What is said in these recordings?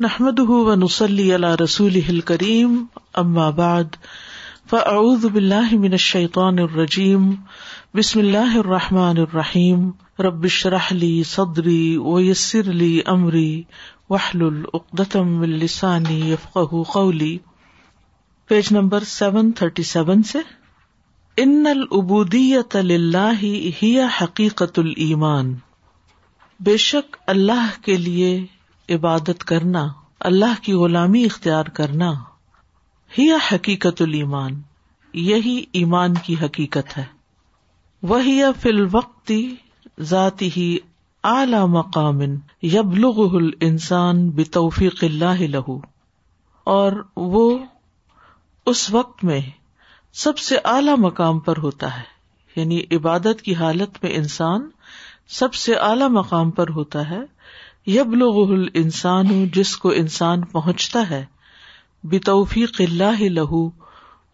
نحمد و نسلی اللہ رسول کریم اما بعد فاعوذ باللہ من الشیطان الرجیم بسم اللہ الرحمٰن الرحیم ربش رحلی صدری ویسر علی عمری وحل العقدم السانی یفق قولی page number seven thirty seven سے ان العبودیت اللہ ہی حقیقت المان بے شک اللہ کے لیے عبادت کرنا، اللہ کی غلامی اختیار کرنا ہی حقیقت المان یہی ایمان کی حقیقت ہے۔ وہی فی الوقتی ذاتی ہی اعلی مقام یبلغ الانسان بتوفیق اللہ لہو۔ اور وہ اس وقت میں سب سے اعلی مقام پر ہوتا ہے۔ یعنی عبادت کی حالت میں انسان سب سے اعلی مقام پر ہوتا ہے۔ یب لوگ انسان جس کو انسان پہنچتا ہے، بتوفیق اللہ لہو،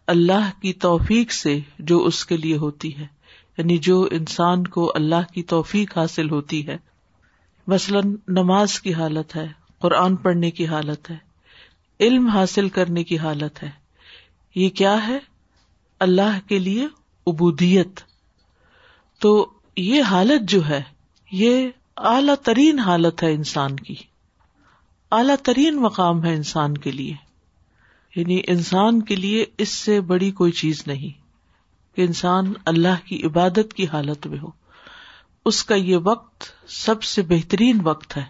اللہ کی توفیق سے جو اس کے لیے ہوتی ہے یعنی جو انسان کو اللہ کی توفیق حاصل ہوتی ہے۔ مثلاً نماز کی حالت ہے، قرآن پڑھنے کی حالت ہے، علم حاصل کرنے کی حالت ہے۔ یہ کیا ہے؟ اللہ کے لیے ابودیت تو یہ حالت جو ہے، یہ اعلی ترین حالت ہے انسان کی۔ اعلی ترین مقام ہے انسان کے لیے۔ یعنی انسان کے لیے اس سے بڑی کوئی چیز نہیں کہ انسان اللہ کی عبادت کی حالت میں ہو۔ اس کا یہ وقت سب سے بہترین وقت ہے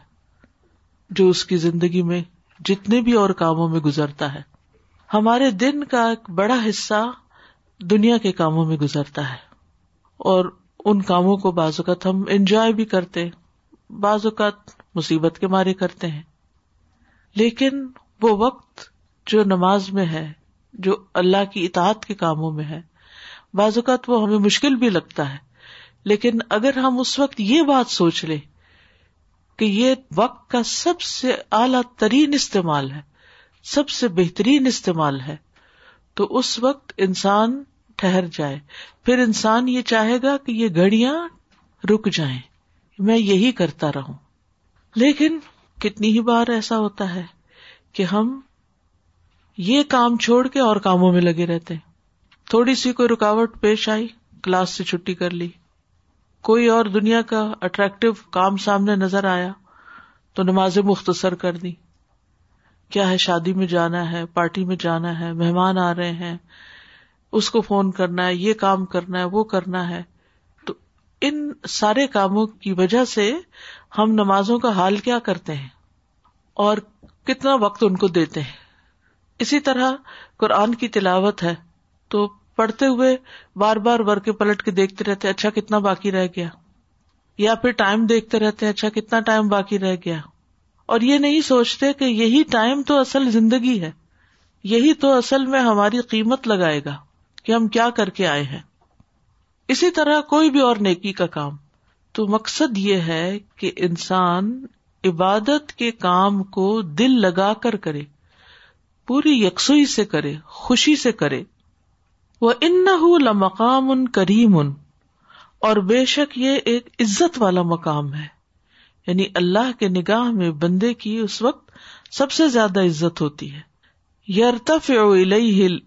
جو اس کی زندگی میں جتنے بھی اور کاموں میں گزرتا ہے۔ ہمارے دن کا ایک بڑا حصہ دنیا کے کاموں میں گزرتا ہے اور ان کاموں کو بعض اوقات ہم انجوائے بھی کرتے بعض اوقات مصیبت کے مارے کرتے ہیں۔ لیکن وہ وقت جو نماز میں ہے، جو اللہ کی اطاعت کے کاموں میں ہے، بعض اوقات وہ ہمیں مشکل بھی لگتا ہے۔ لیکن اگر ہم اس وقت یہ بات سوچ لیں کہ یہ وقت کا سب سے اعلی ترین استعمال ہے، سب سے بہترین استعمال ہے، تو اس وقت انسان ٹھہر جائے۔ پھر انسان یہ چاہے گا کہ یہ گھڑیاں رک جائیں۔ میں یہی کرتا رہوں۔ لیکن کتنی ہی بار ایسا ہوتا ہے کہ ہم یہ کام چھوڑ کے اور کاموں میں لگے رہتے تھوڑی سی کوئی رکاوٹ پیش آئی، کلاس سے چھٹی کر لی۔ کوئی اور دنیا کا اٹریکٹو کام سامنے نظر آیا تو نماز مختصر کر دی۔ کیا ہے شادی میں جانا ہے، پارٹی میں جانا ہے، مہمان آ رہے ہیں، اس کو فون کرنا ہے، یہ کام کرنا ہے، وہ کرنا ہے۔ ان سارے کاموں کی وجہ سے ہم نمازوں کا حال کیا کرتے ہیں اور کتنا وقت ان کو دیتے ہیں۔ اسی طرح قرآن کی تلاوت ہے۔ تو پڑھتے ہوئے بار بار ور کے پلٹ کے دیکھتے رہتے اچھا کتنا باقی رہ گیا۔ یا پھر ٹائم دیکھتے رہتے اچھا کتنا ٹائم باقی رہ گیا۔ اور یہ نہیں سوچتے کہ یہی ٹائم تو اصل زندگی ہے۔ یہی تو اصل میں ہماری قیمت لگائے گا کہ ہم کیا کر کے آئے ہیں۔ اسی طرح کوئی بھی اور نیکی کا کام۔ تو مقصد یہ ہے کہ انسان عبادت کے کام کو دل لگا کر کرے، پوری یکسوئی سے کرے، خوشی سے کرے۔ وہ ان لمقام ان کریم ان اور بے شک یہ ایک عزت والا مقام ہے۔ یعنی اللہ کے نگاہ میں بندے کی اس وقت سب سے زیادہ عزت ہوتی ہے۔ یرتف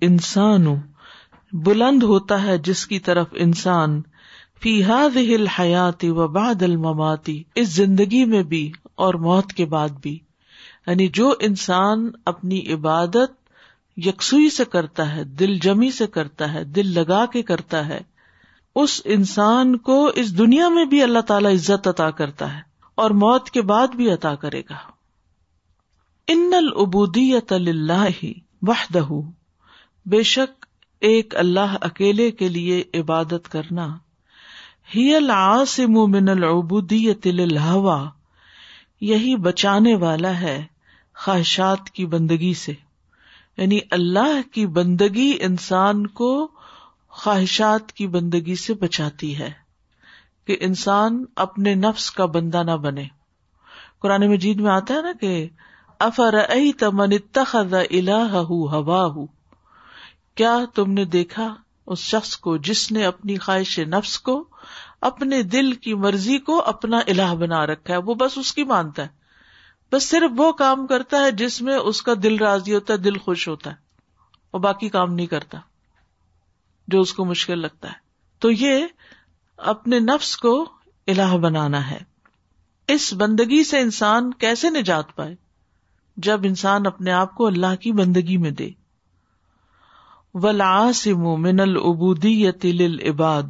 انسان بلند ہوتا ہے جس کی طرف انسان، فی ہل حیاتی و باد الماتی اس زندگی میں بھی اور موت کے بعد بھی۔ یعنی جو انسان اپنی عبادت یکسوئی سے کرتا ہے، دل جمی سے کرتا ہے، دل لگا کے کرتا ہے، اس انسان کو اس دنیا میں بھی اللہ تعالی عزت عطا کرتا ہے اور موت کے بعد بھی عطا کرے گا۔ ان العبودیت اللہ وحدہ۔ بے شک ایک اللہ اکیلے کے لیے عبادت کرنا۔ ہی العاصم من العبودیت للہوا۔ یہی بچانے والا ہے خواہشات کی بندگی سے۔ یعنی اللہ کی بندگی انسان کو خواہشات کی بندگی سے بچاتی ہے کہ انسان اپنے نفس کا بندہ نہ بنے۔ قرآن مجید میں آتا ہے نا کہ افر تمن الہ ہوا کیا تم نے دیکھا اس شخص کو جس نے اپنی خواہش نفس کو، اپنے دل کی مرضی کو اپنا الہ بنا رکھا ہے؟ وہ بس اس کی مانتا ہے۔ بس صرف وہ کام کرتا ہے جس میں اس کا دل راضی ہوتا ہے، دل خوش ہوتا ہے۔ اور باقی کام نہیں کرتا، جو اس کو مشکل لگتا ہے۔ تو یہ اپنے نفس کو الہ بنانا ہے۔ اس بندگی سے انسان کیسے نجات پائے؟ جب انسان اپنے آپ کو اللہ کی بندگی میں دے۔ ولاسم من العبودیت للعباد،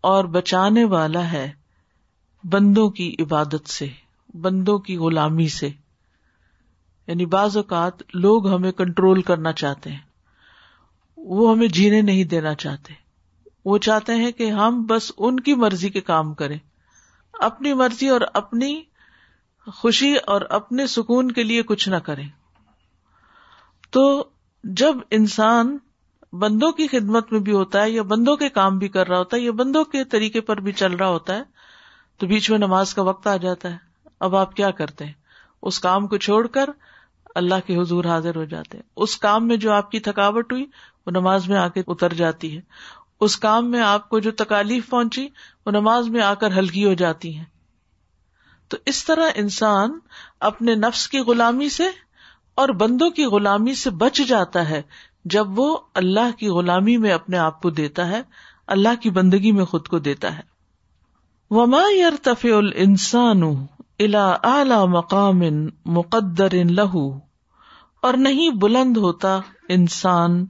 اور بچانے والا ہے بندوں کی عبادت سے، بندوں کی غلامی سے۔ یعنی بعض اوقات لوگ ہمیں کنٹرول کرنا چاہتے ہیں، وہ ہمیں جینے نہیں دینا چاہتے۔ وہ چاہتے ہیں کہ ہم بس ان کی مرضی کے کام کریں، اپنی مرضی اور اپنی خوشی اور اپنے سکون کے لیے کچھ نہ کریں۔ تو جب انسان بندوں کی خدمت میں بھی ہوتا ہے یا بندوں کے کام بھی کر رہا ہوتا ہے یا بندوں کے طریقے پر بھی چل رہا ہوتا ہے، تو بیچ میں نماز کا وقت آ جاتا ہے۔ اب آپ کیا کرتے ہیں؟ اس کام کو چھوڑ کر اللہ کے حضور حاضر ہو جاتے ہیں۔ اس کام میں جو آپ کی تھکاوٹ ہوئی، وہ نماز میں آ کے اتر جاتی ہے۔ اس کام میں آپ کو جو تکالیف پہنچی، وہ نماز میں آ کر ہلکی ہو جاتی ہے تو اس طرح انسان اپنے نفس کی غلامی سے اور بندوں کی غلامی سے بچ جاتا ہے۔ جب وہ اللہ کی غلامی میں اپنے آپ کو دیتا ہے، اللہ کی بندگی میں خود کو دیتا ہے۔ وما یرتف السان الا اعلی مقام مقدر لہو اور نہیں بلند ہوتا انسان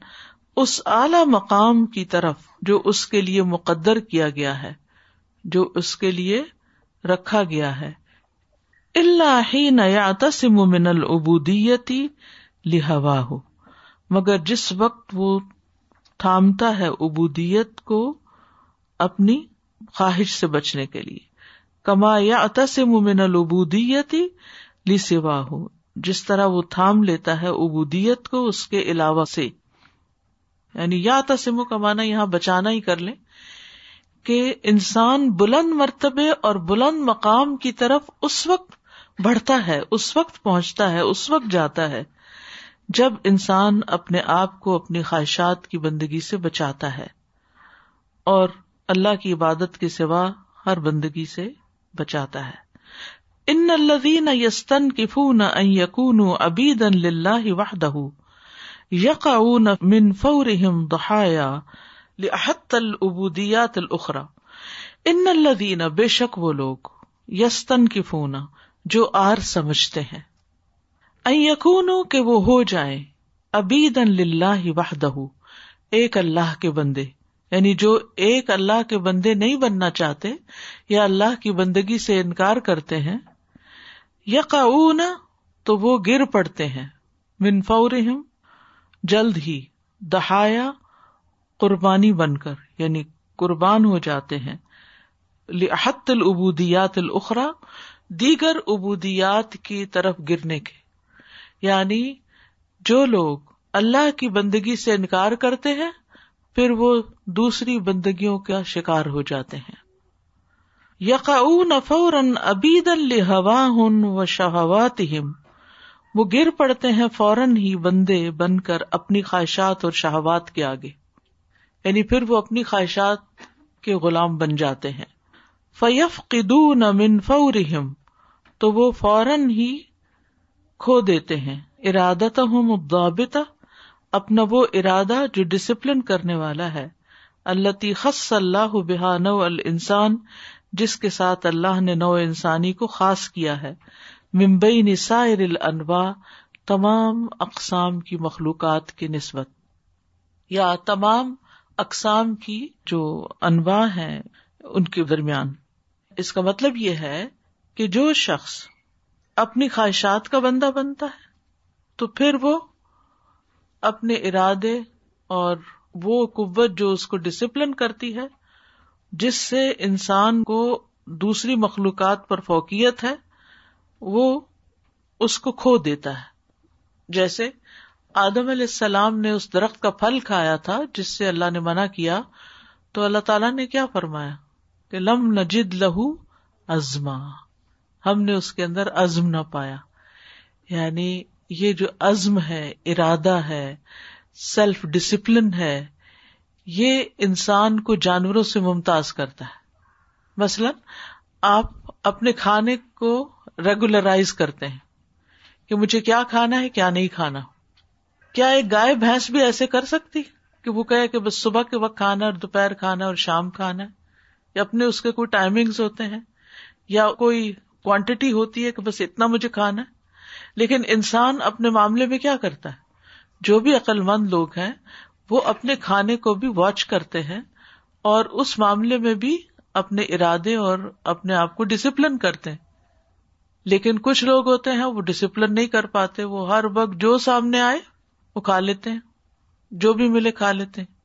اس اعلی مقام کی طرف جو اس کے لیے مقدر کیا گیا ہے، جو اس کے لیے رکھا گیا ہے۔ اللہ نیا تسم من العبودیتی لہوا ہو مگر جس وقت وہ تھامتا ہے ابودیت کو اپنی خواہش سے بچنے کے لیے۔ کما یا اتسم من العبودیتی لی سوا ہو جس طرح وہ تھام لیتا ہے ابودیت کو اس کے علاوہ سے۔ یعنی یا تسمو کا مانا یہاں بچانا ہی کر لیں کہ انسان بلند مرتبے اور بلند مقام کی طرف اس وقت بڑھتا ہے، اس وقت پہنچتا ہے، اس وقت جاتا ہے۔ جب انسان اپنے آپ کو اپنی خواہشات کی بندگی سے بچاتا ہے اور اللہ کی عبادت کے سوا ہر بندگی سے بچاتا ہے۔ ان الذین یستن کفون ان یکون عبیدا للہ وحدہ من فورہم ضحایا لأحط العبودیات الاخرى۔ ان الذین بے شک وہ لوگ یستن کفون جو آر سمجھتے ہیں۔ ان یکون کہ وہ ہو جائیں عبیدا للہ وحدہ، ایک اللہ کے بندے۔ یعنی جو ایک اللہ کے بندے نہیں بننا چاہتے یا اللہ کی بندگی سے انکار کرتے ہیں یا تو وہ گر پڑتے ہیں۔ منفور جلد ہی دہایا قربانی بن کر یعنی قربان ہو جاتے ہیں۔ لحت العبودیات الخرا دیگر ابودیات کی طرف گرنے کے۔ یعنی جو لوگ اللہ کی بندگی سے انکار کرتے ہیں، پھر وہ دوسری بندگیوں کا شکار ہو جاتے ہیں۔ یقاؤن فوراً ابید الحوا ہن و شہوات وہ گر پڑتے ہیں فوراً ہی بندے بن کر اپنی خواہشات اور شہوات کے آگے۔ یعنی پھر وہ اپنی خواہشات کے غلام بن جاتے ہیں۔ فیف قدون من فورہم۔ تو وہ فوراً ہی کھو دیتے ہیں۔ ارادت ہوں مدابتا اپنا وہ ارادہ جو ڈسپلن کرنے والا ہے۔ اللہ خص اللہ بحا نو السان جس کے ساتھ اللہ نے نو انسانی کو خاص کیا ہے۔ ممبئی نسائر الانواع، تمام اقسام کی مخلوقات کی نسبت۔ یا تمام اقسام کی جو انواع ہیں ان کے درمیان۔ اس کا مطلب یہ ہے کہ جو شخص اپنی خواہشات کا بندہ بنتا ہے تو پھر وہ اپنے ارادے اور وہ قوت جو اس کو ڈسپلن کرتی ہے، جس سے انسان کو دوسری مخلوقات پر فوقیت ہے، وہ اس کو کھو دیتا ہے۔ جیسے آدم علیہ السلام نے اس درخت کا پھل کھایا تھا، جس سے اللہ نے منع کیا، تو اللہ تعالیٰ نے کیا فرمایا؟ کہ لم نجد لہو ازما ہم نے اس کے اندر عزم نہ پایا۔ یعنی یہ جو عزم ہے، ارادہ ہے، سیلف ڈسپلن ہے، یہ انسان کو جانوروں سے ممتاز کرتا ہے۔ مثلاً آپ اپنے کھانے کو ریگولرائز کرتے ہیں کہ مجھے کیا کھانا ہے، کیا نہیں کھانا۔ کیا ایک گائے بھینس بھی ایسے کر سکتی کہ وہ کہے کہ بس صبح کے وقت کھانا اور دوپہر کھانا اور شام کھانا۔ ہے یا اپنے اس کے کوئی ٹائمنگ ہوتے ہیں، یا کوئی کوانٹٹی ہوتی ہے کہ بس اتنا مجھے کھانا ہے۔ لیکن انسان اپنے معاملے میں کیا کرتا ہے؟ جو بھی عقل مند لوگ ہیں، وہ اپنے کھانے کو بھی واچ کرتے ہیں اور اس معاملے میں بھی اپنے ارادے اور اپنے آپ کو ڈسپلن کرتے ہیں۔ لیکن کچھ لوگ ہوتے ہیں، وہ ڈسپلن نہیں کر پاتے، وہ ہر وقت جو سامنے آئے، وہ کھا لیتے ہیں۔ جو بھی ملے کھا لیتے ہیں۔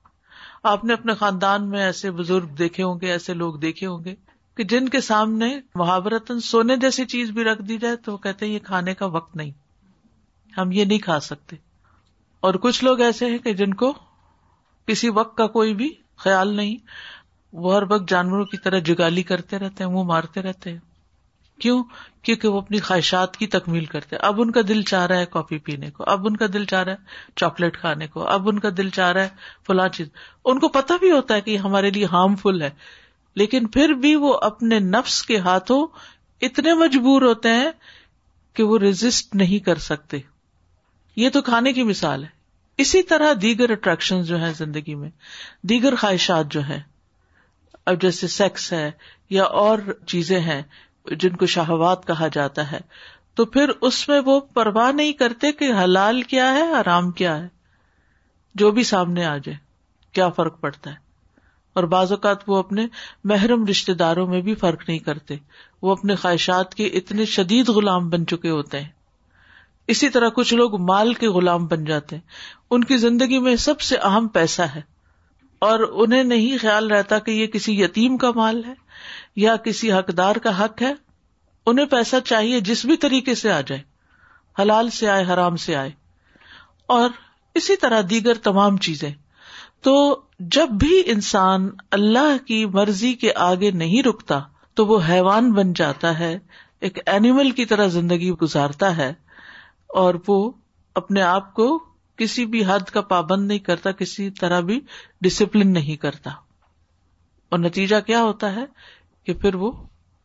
آپ نے اپنے خاندان میں ایسے بزرگ دیکھے ہوں گے، ایسے لوگ دیکھے ہوں گے۔ کہ جن کے سامنے محاورتن سونے جیسی چیز بھی رکھ دی جائے تو وہ کہتے ہیں یہ کھانے کا وقت نہیں۔ ہم یہ نہیں کھا سکتے۔ اور کچھ لوگ ایسے ہیں کہ جن کو کسی وقت کا کوئی بھی خیال نہیں، وہ ہر وقت جانوروں کی طرح جگالی کرتے رہتے ہیں، منہ مارتے رہتے ہیں۔ کیوں؟ کیونکہ وہ اپنی خواہشات کی تکمیل کرتے اب ان کا دل چاہ رہا ہے کافی پینے کو، اب ان کا دل چاہ رہا ہے چاکلیٹ کھانے کو، اب ان کا دل چاہ رہا ہے فلاں چیز۔ ان کو پتا بھی ہوتا ہے کہ ہمارے لیے ہارمفل ہے۔ لیکن پھر بھی وہ اپنے نفس کے ہاتھوں اتنے مجبور ہوتے ہیں کہ وہ ریزسٹ نہیں کر سکتے۔ یہ تو کھانے کی مثال ہے۔ اسی طرح دیگر اٹریکشن جو ہے زندگی میں، دیگر خواہشات جو ہے اب جیسے سیکس ہے یا اور چیزیں ہیں جن کو شہوات کہا جاتا ہے، تو پھر اس میں وہ پرواہ نہیں کرتے کہ حلال کیا ہے آرام کیا ہے۔ جو بھی سامنے آ جائے، کیا فرق پڑتا ہے؟ اور بعض اوقات وہ اپنے محرم رشتے داروں میں بھی فرق نہیں کرتے۔ وہ اپنے خواہشات کے اتنے شدید غلام بن چکے ہوتے ہیں۔ اسی طرح کچھ لوگ مال کے غلام بن جاتے ہیں۔ ان کی زندگی میں سب سے اہم پیسہ ہے۔ اور انہیں نہیں خیال رہتا کہ یہ کسی یتیم کا مال ہے یا کسی حقدار کا حق ہے۔ انہیں پیسہ چاہیے جس بھی طریقے سے آ جائے۔ حلال سے آئے، حرام سے آئے۔ اور اسی طرح دیگر تمام چیزیں۔ تو جب بھی انسان اللہ کی مرضی کے آگے نہیں رکتا تو وہ حیوان بن جاتا ہے، ایک اینیمل کی طرح زندگی گزارتا ہے اور وہ اپنے آپ کو کسی بھی حد کا پابند نہیں کرتا، کسی طرح بھی ڈسپلن نہیں کرتا۔ اور نتیجہ کیا ہوتا ہے کہ پھر وہ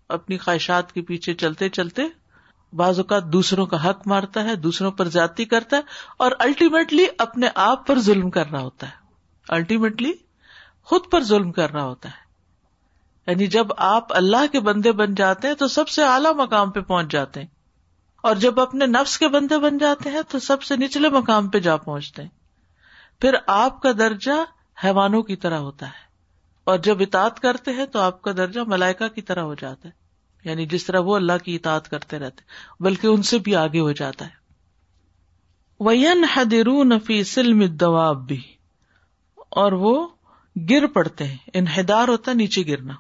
اپنی خواہشات کے پیچھے چلتے چلتے بعض اوقات دوسروں کا حق مارتا ہے، دوسروں پر زیادتی کرتا ہے اور الٹیمیٹلی اپنے آپ پر ظلم کر رہا ہوتا ہے۔ الٹیمیٹلی خود پر ظلم کر رہا ہوتا ہے۔ یعنی جب آپ اللہ کے بندے بن جاتے ہیں تو سب سے اعلیٰ مقام پہ پہنچ جاتے ہیں۔ اور جب اپنے نفس کے بندے بن جاتے ہیں تو سب سے نچلے مقام پہ جا پہنچتے ہیں۔ پھر آپ کا درجہ حیوانوں کی طرح ہوتا ہے۔ اور جب اطاعت کرتے ہیں تو آپ کا درجہ ملائکا کی طرح ہو جاتا ہے۔ یعنی جس طرح وہ اللہ کی اطاعت کرتے رہتے بلکہ ان سے بھی آگے ہو جاتا ہے۔ وین حدرو نفی سلم دواب بھی اور وہ گر پڑتے ہیں۔ انحدار ہوتا نیچے گرنا۔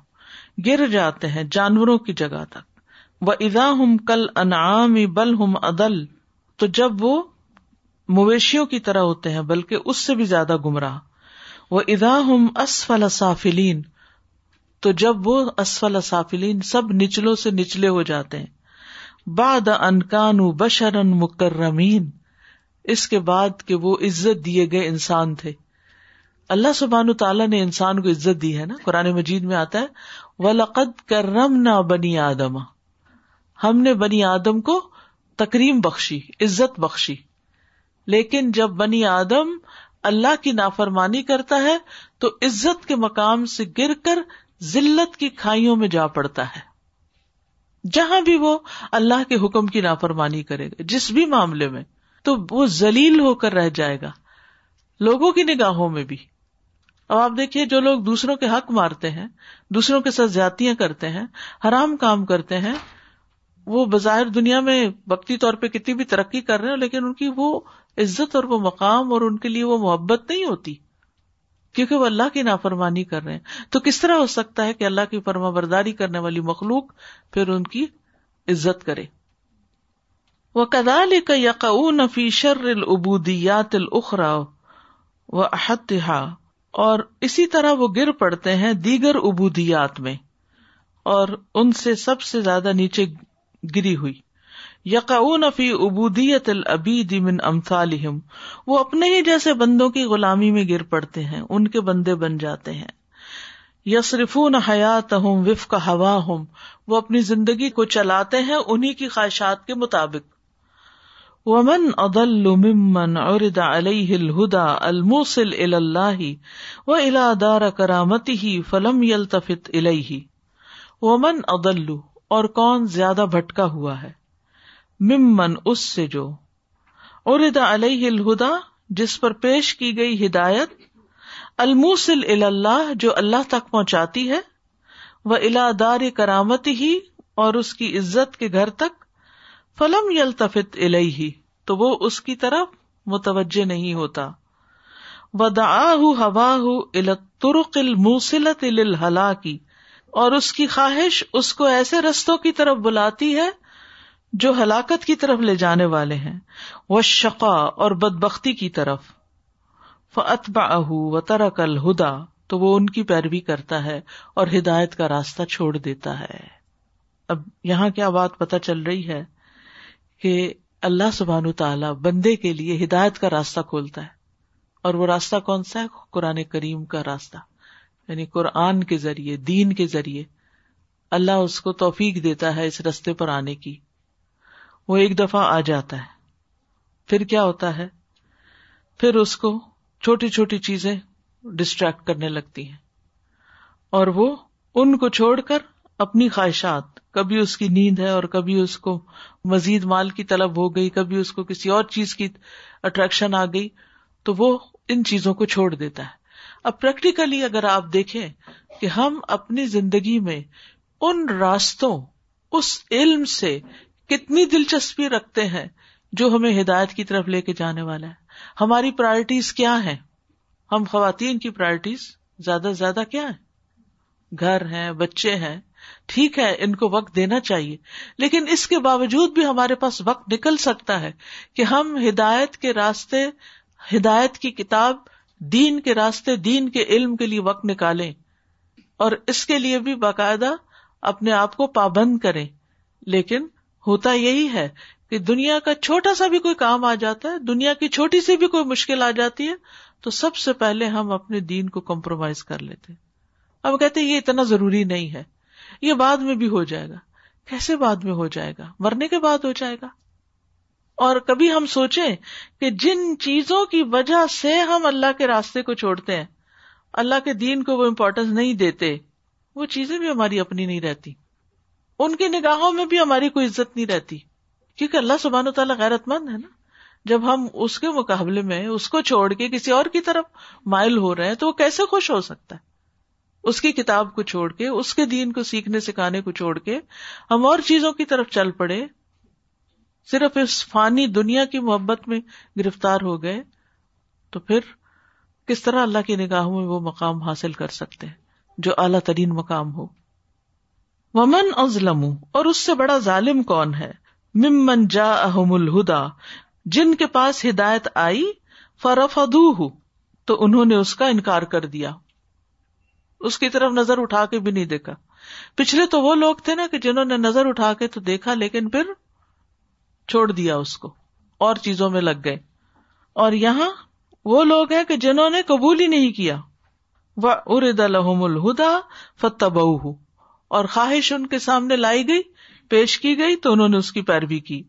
گر جاتے ہیں جانوروں کی جگہ تک۔ وہ ادا ہم کل انعام بل ہم عدل تو جب وہ مویشیوں کی طرح ہوتے ہیں، بلکہ اس سے بھی زیادہ گمراہ۔ وہ ادا ہم اسفل سافلین تو جب وہ اسفل سافلین سب نچلوں سے نچلے ہو جاتے ہیں۔ باد انکان بشرن مکرمین اس کے بعد کہ وہ عزت دیے گئے انسان تھے۔ اللہ سبحان تعالیٰ نے انسان کو عزت دی ہے نا؟ قرآن مجید میں آتا ہے و لقد کرم نہ بنی آدم۔ ہم نے بنی آدم کو تکریم بخشی، عزت بخشی۔ لیکن جب بنی آدم اللہ کی نافرمانی کرتا ہے، تو عزت کے مقام سے گر کر ذلت کی کھائیوں میں جا پڑتا ہے۔ جہاں بھی وہ اللہ کے حکم کی نافرمانی کرے گا، جس بھی معاملے میں، تو وہ ذلیل ہو کر رہ جائے گا۔ لوگوں کی نگاہوں میں بھی۔ اب آپ دیکھیے جو لوگ دوسروں کے حق مارتے ہیں، دوسروں کے ساتھ زیادتیاں کرتے ہیں، حرام کام کرتے ہیں، وہ بظاہر دنیا میں وقتی طور پہ کتنی بھی ترقی کر رہے ہیں، لیکن ان کی وہ عزت اور وہ مقام اور ان کے لیے وہ محبت نہیں ہوتی، کیونکہ وہ اللہ کی نافرمانی کر رہے ہیں۔ تو کس طرح ہو سکتا ہے کہ اللہ کی فرما برداری کرنے والی مخلوق پھر ان کی عزت کرے؟ وہ کدال کا یقون فی شر العبودیات الخرا و احتہا اور اسی طرح وہ گر پڑتے ہیں دیگر ابودیات میں، اور ان سے سب سے زیادہ نیچے گری ہوئی۔ یقون فی ابودیت العبید من امثالہم، وہ اپنے ہی جیسے بندوں کی غلامی میں گر پڑتے ہیں، ان کے بندے بن جاتے ہیں۔ یسرفون حیات ہوں وف کا ہوا ہوں وہ اپنی زندگی کو چلاتے ہیں انہیں کی خواہشات کے مطابق۔ ومن ادل ممن عرض علیہ الہدا الموصل الى اللہ و دار کرامته فلم يلتفت الیہ۔ ومن ادل اور کون زیادہ بھٹکا ہوا ہے؟ ممن، اس سے جو۔ عرض علیہ الہدا جس پر پیش کی گئی ہدایت، الموصل الى اللہ، جو اللہ تک پہنچاتی ہے وہ الا دار کرامتی ہی اور اس کی عزت کے گھر تک، فلم یلتفت الہی تو وہ اس کی طرف متوجہ نہیں ہوتا۔ و ہوا ترق الموسلت کی اور اس کی خواہش اس کو ایسے رستوں کی طرف بلاتی ہے جو ہلاکت کی طرف لے جانے والے ہیں۔ وہ شقا اور بد بختی کی طرف۔ فتبا و ترک الہدا تو وہ ان کی پیروی کرتا ہے اور ہدایت کا راستہ چھوڑ دیتا ہے۔ اب یہاں کیا بات پتہ چل رہی ہے کہ اللہ سبحان تعالی بندے کے لیے ہدایت کا راستہ کھولتا ہے۔ اور وہ راستہ کون سا ہے؟ قرآن کریم کا راستہ۔ یعنی قرآن کے ذریعے، دین کے ذریعے اللہ اس کو توفیق دیتا ہے اس رستے پر آنے کی۔ وہ ایک دفعہ آ جاتا ہے۔ پھر کیا ہوتا ہے؟ پھر اس کو چھوٹی چھوٹی چیزیں ڈسٹریکٹ کرنے لگتی ہیں۔ اور وہ ان کو چھوڑ کر اپنی خواہشات، کبھی اس کی نیند ہے اور کبھی اس کو مزید مال کی طلب ہو گئی، کبھی اس کو کسی اور چیز کی اٹریکشن آ گئی، تو وہ ان چیزوں کو چھوڑ دیتا ہے۔ اب پریکٹیکلی اگر آپ دیکھیں کہ ہم اپنی زندگی میں ان راستوں، اس علم سے کتنی دلچسپی رکھتے ہیں جو ہمیں ہدایت کی طرف لے کے جانے والا ہے۔ ہماری پرائرٹیز کیا ہیں؟ ہم خواتین کی پرائرٹیز زیادہ سے زیادہ کیا ہے گھر ہیں، بچے ہیں ٹھیک ہے، ان کو وقت دینا چاہیے۔ لیکن اس کے باوجود بھی ہمارے پاس وقت نکل سکتا ہے کہ ہم ہدایت کے راستے، ہدایت کی کتاب، دین کے راستے، دین کے علم کے لیے وقت نکالیں۔ اور اس کے لیے بھی باقاعدہ اپنے آپ کو پابند کریں۔ لیکن ہوتا یہی ہے کہ دنیا کا چھوٹا سا بھی کوئی کام آ جاتا ہے، دنیا کی چھوٹی سی بھی کوئی مشکل آ جاتی ہے، تو سب سے پہلے ہم اپنے دین کو کمپرومائز کر لیتے اب کہتے یہ اتنا ضروری نہیں ہے۔ یہ بعد میں بھی ہو جائے گا۔ کیسے بعد میں ہو جائے گا؟ مرنے کے بعد ہو جائے گا۔ اور کبھی ہم سوچیں کہ جن چیزوں کی وجہ سے ہم اللہ کے راستے کو چھوڑتے ہیں، اللہ کے دین کو وہ امپورٹینس نہیں دیتے، وہ چیزیں بھی ہماری اپنی نہیں رہتی۔ ان کی نگاہوں میں بھی ہماری کوئی عزت نہیں رہتی۔ کیونکہ اللہ سبحان و تعالیٰ غیرت مند ہے نا۔ جب ہم اس کے مقابلے میں، اس کو چھوڑ کے کسی اور کی طرف مائل ہو رہے ہیں تو وہ کیسے خوش ہو سکتا ہے؟ اس کی کتاب کو چھوڑ کے، اس کے دین کو سیکھنے، سکھانے کو چھوڑ کے ہم اور چیزوں کی طرف چل پڑے۔ صرف اس فانی دنیا کی محبت میں گرفتار ہو گئے، تو پھر کس طرح اللہ کی نگاہوں میں وہ مقام حاصل کر سکتے ہیں، جو اعلیٰ ترین مقام ہو۔ ومن ازلم اور اس سے بڑا ظالم کون ہے؟ ممن جا احم الہدا، جن کے پاس ہدایت آئی فرف تو انہوں نے اس کا انکار کر دیا۔ اس کی طرف نظر اٹھا کے بھی نہیں دیکھا۔ پچھلے تو وہ لوگ تھے نا کہ جنہوں نے نظر اٹھا کے تو دیکھا، لیکن پھر چھوڑ دیا اس کو۔ اور چیزوں میں لگ گئے۔ اور یہاں وہ لوگ ہیں کہ جنہوں نے قبول ہی نہیں کیا۔ وہ ارد الحم الہدا فتب اور خواہش ان کے سامنے لائی گئی، پیش کی گئی، تو انہوں نے اس کی پیروی کی۔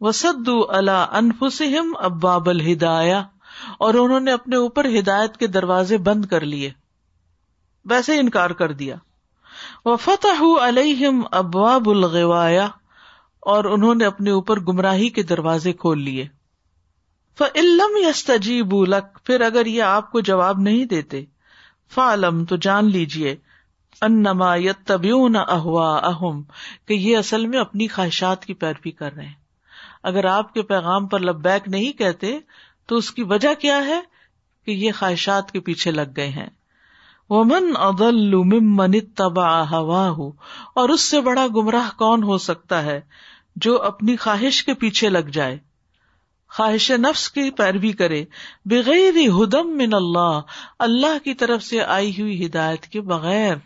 وسدو اللہ انفسم اباب الہدایا اور انہوں نے اپنے اوپر ہدایت کے دروازے بند کر لیے۔ ویسے انکار کر دیا۔ وہ فتح علیہم ابواب الغوایا اور انہوں نے اپنے اوپر گمراہی کے دروازے کھول لیے۔ فعلم یس تجیب پھر اگر یہ آپ کو جواب نہیں دیتے، فعلم، تو جان لیجیے انما یتبیون احوا اہم کہ یہ اصل میں اپنی خواہشات کی پیروی کر رہے ہیں۔ اگر آپ کے پیغام پر لبیک نہیں کہتے، تو اس کی وجہ کیا ہے؟ کہ یہ خواہشات کے پیچھے لگ گئے ہیں۔ ومن ادل ممن تبا ہوا اور اس سے بڑا گمراہ کون ہو سکتا ہے جو اپنی خواہش کے پیچھے لگ جائے؟ خواہش نفس کی پیروی کرے۔ بغیر ہدم من اللہ اللہ کی طرف سے آئی ہوئی ہدایت کے بغیر۔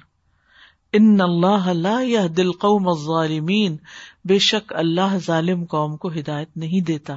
ان اللہ لا یہ دل قوم الظالمین بے شک اللہ ظالم قوم کو ہدایت نہیں دیتا۔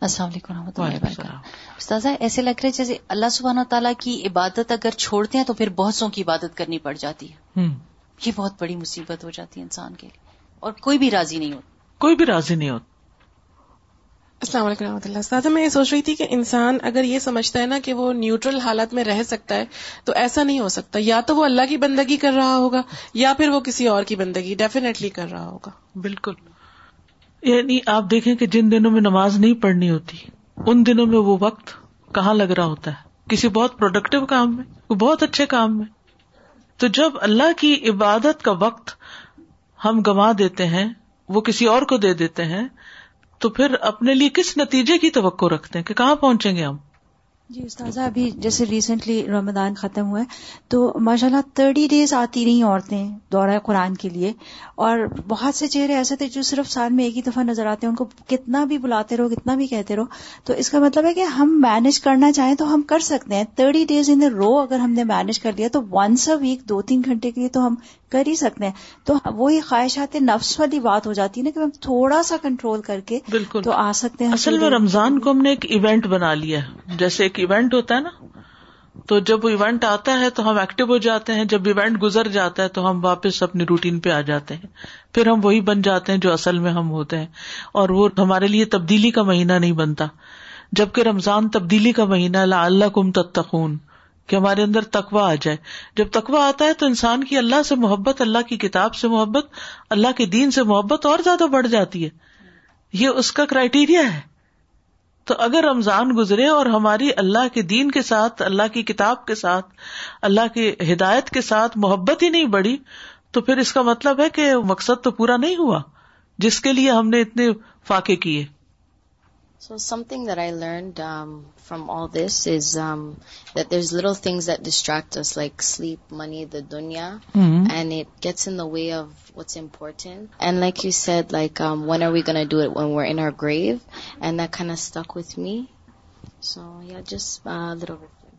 السلام علیکم رحمۃ اللہ وبرکاتہ۔ استاذہ ایسے لگ رہا ہے جیسے اللہ سبحانہ تعالیٰ کی عبادت اگر چھوڑتے ہیں تو پھر بہت سو کی عبادت کرنی پڑ جاتی ہے۔ یہ بہت بڑی مصیبت ہو جاتی ہے انسان کے لیے۔ اور کوئی بھی راضی نہیں ہوتا۔ کوئی بھی راضی نہیں ہوتا۔ السلام علیکم رحمۃ اللہ۔ استاذہ میں یہ سوچ رہی تھی کہ انسان اگر یہ سمجھتا ہے نا کہ وہ نیوٹرل حالت میں رہ سکتا ہے تو ایسا نہیں ہو سکتا۔ یا تو وہ اللہ کی بندگی کر رہا ہوگا یا پھر وہ کسی اور کی بندگی ڈیفینیٹلی کر رہا ہوگا۔ بالکل۔ یعنی آپ دیکھیں کہ جن دنوں میں نماز نہیں پڑھنی ہوتی، ان دنوں میں وہ وقت کہاں لگ رہا ہوتا ہے؟ کسی بہت پروڈکٹیو کام میں بہت اچھے کام میں۔ تو جب اللہ کی عبادت کا وقت ہم گوا دیتے ہیں، وہ کسی اور کو دے دیتے ہیں، تو پھر اپنے لیے کس نتیجے کی توقع رکھتے ہیں کہ کہاں پہنچیں گے ہم؟ جی استاذہ ابھی جیسے ریسنٹلی رمضان ختم ہوا ہے تو ماشاء اللہ تھرٹی ڈیز آتی رہی عورتیں دورہ قرآن کے لیے اور بہت سے چہرے ایسے تھے جو صرف سال میں ایک ہی دفعہ نظر آتے ہیں ان کو کتنا بھی بلاتے رہو کتنا بھی کہتے رہو تو اس کا مطلب ہے کہ ہم مینج کرنا چاہیں تو ہم کر سکتے ہیں۔ تھرٹی ڈیز ان رو اگر ہم نے مینج کر لیا تو ونس اے ویک دو تین گھنٹے کے لیے تو ہم کر ہی سکتے ہیں۔ تو وہی خواہشات نفس والی بات ہو جاتی ہے نا کہ ہم تھوڑا سا کنٹرول کر کے بالکل۔ تو آ سکتے ہیں۔ اصل میں رمضان کو ہم نے ایک ایونٹ بنا لیا جیسے ایک ایونٹ ہوتا ہے نا، تو جب وہ ایونٹ آتا ہے تو ہم ایکٹیو ہو جاتے ہیں، جب ایونٹ گزر جاتا ہے تو ہم واپس اپنی روٹین پہ آ جاتے ہیں، پھر ہم وہی بن جاتے ہیں جو اصل میں ہم ہوتے ہیں، اور وہ ہمارے لیے تبدیلی کا مہینہ نہیں بنتا، جبکہ رمضان تبدیلی کا مہینہ لا اللہ کم تتقون، کہ ہمارے اندر تقوا آ جائے، جب تقوا آتا ہے تو انسان کی اللہ سے محبت، اللہ کی کتاب سے محبت، اللہ کے دین سے محبت اور زیادہ بڑھ جاتی ہے، یہ اس کا کرائٹیریا ہے تو اگر رمضان گزرے اور ہماری اللہ کے دین کے ساتھ، اللہ کی کتاب کے ساتھ، اللہ کی ہدایت کے ساتھ محبت ہی نہیں بڑھی، تو پھر اس کا مطلب ہے کہ مقصد تو پورا نہیں ہوا، جس کے لیے ہم نے اتنے فاقے کیے۔ So something that I learned um, from all this is um, that there's little things that distract us, like sleep, money, the dunya, mm-hmm. and it gets in the way of what's important. And like you said, like um, when are we gonna do it when we're in our grave? And that kind of stuck with me. So yeah, just a uh, little reflection.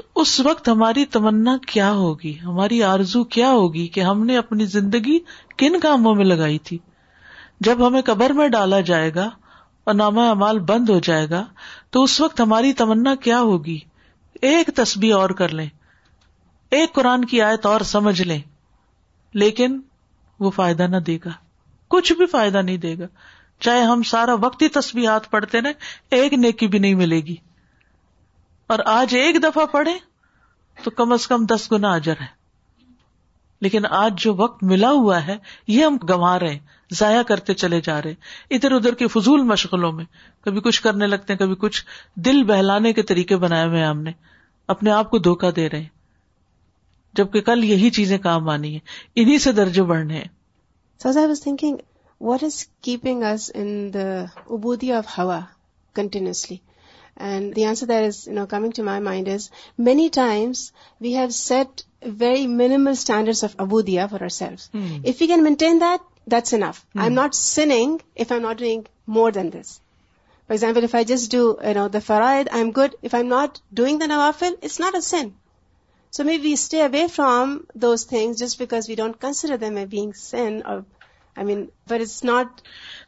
تو اس وقت ہماری تمنا کیا ہوگی؟ ہماری آرزو کیا ہوگی کہ ہم نے اپنی زندگی کن کاموں میں لگائی تھی؟ جب ہمیں قبر میں ڈالا جائے گا اور نامہ امال بند ہو جائے گا، تو اس وقت ہماری تمنا کیا ہوگی؟ ایک تسبیح اور کر لیں۔ ایک قرآن کی آیت اور سمجھ لیں۔ لیکن وہ فائدہ نہ دے گا۔ کچھ بھی فائدہ نہیں دے گا۔ چاہے ہم سارا وقت ہی تسبیحات پڑھتے رہے ایک نیکی بھی نہیں ملے گی۔ اور آج ایک دفعہ پڑھے تو کم از کم دس گنا اجر ہے۔ لیکن آج جو وقت ملا ہوا ہے یہ ہم گنوا رہے ہیں ضائع کرتے چلے جا رہے ادھر ادھر کی فضول مشغلوں میں کبھی کچھ کرنے لگتے ہیں کبھی کچھ دل بہلانے کے طریقے بنائے ہوئے ہم نے۔ اپنے آپ کو دھوکا دے رہے ہیں۔ جبکہ کل یہی چیزیں کام آنی ہے انہیں سے درجے بڑھنے ہیں۔ So as I was thinking, what is keeping us in the ubudi of? And the answer that is, you know, coming to my mind is many times we have set very minimal standards of abudia for ourselves. Mm. If we can maintain that, that's enough. Mm. I'm not sinning if I'm not doing more than this. For example, if I just do, you know, the faraid, I'm good. If I'm not doing the nawafil, it's not a sin. So maybe we stay away from those things just because we don't consider them as being sin or I mean, but it's not.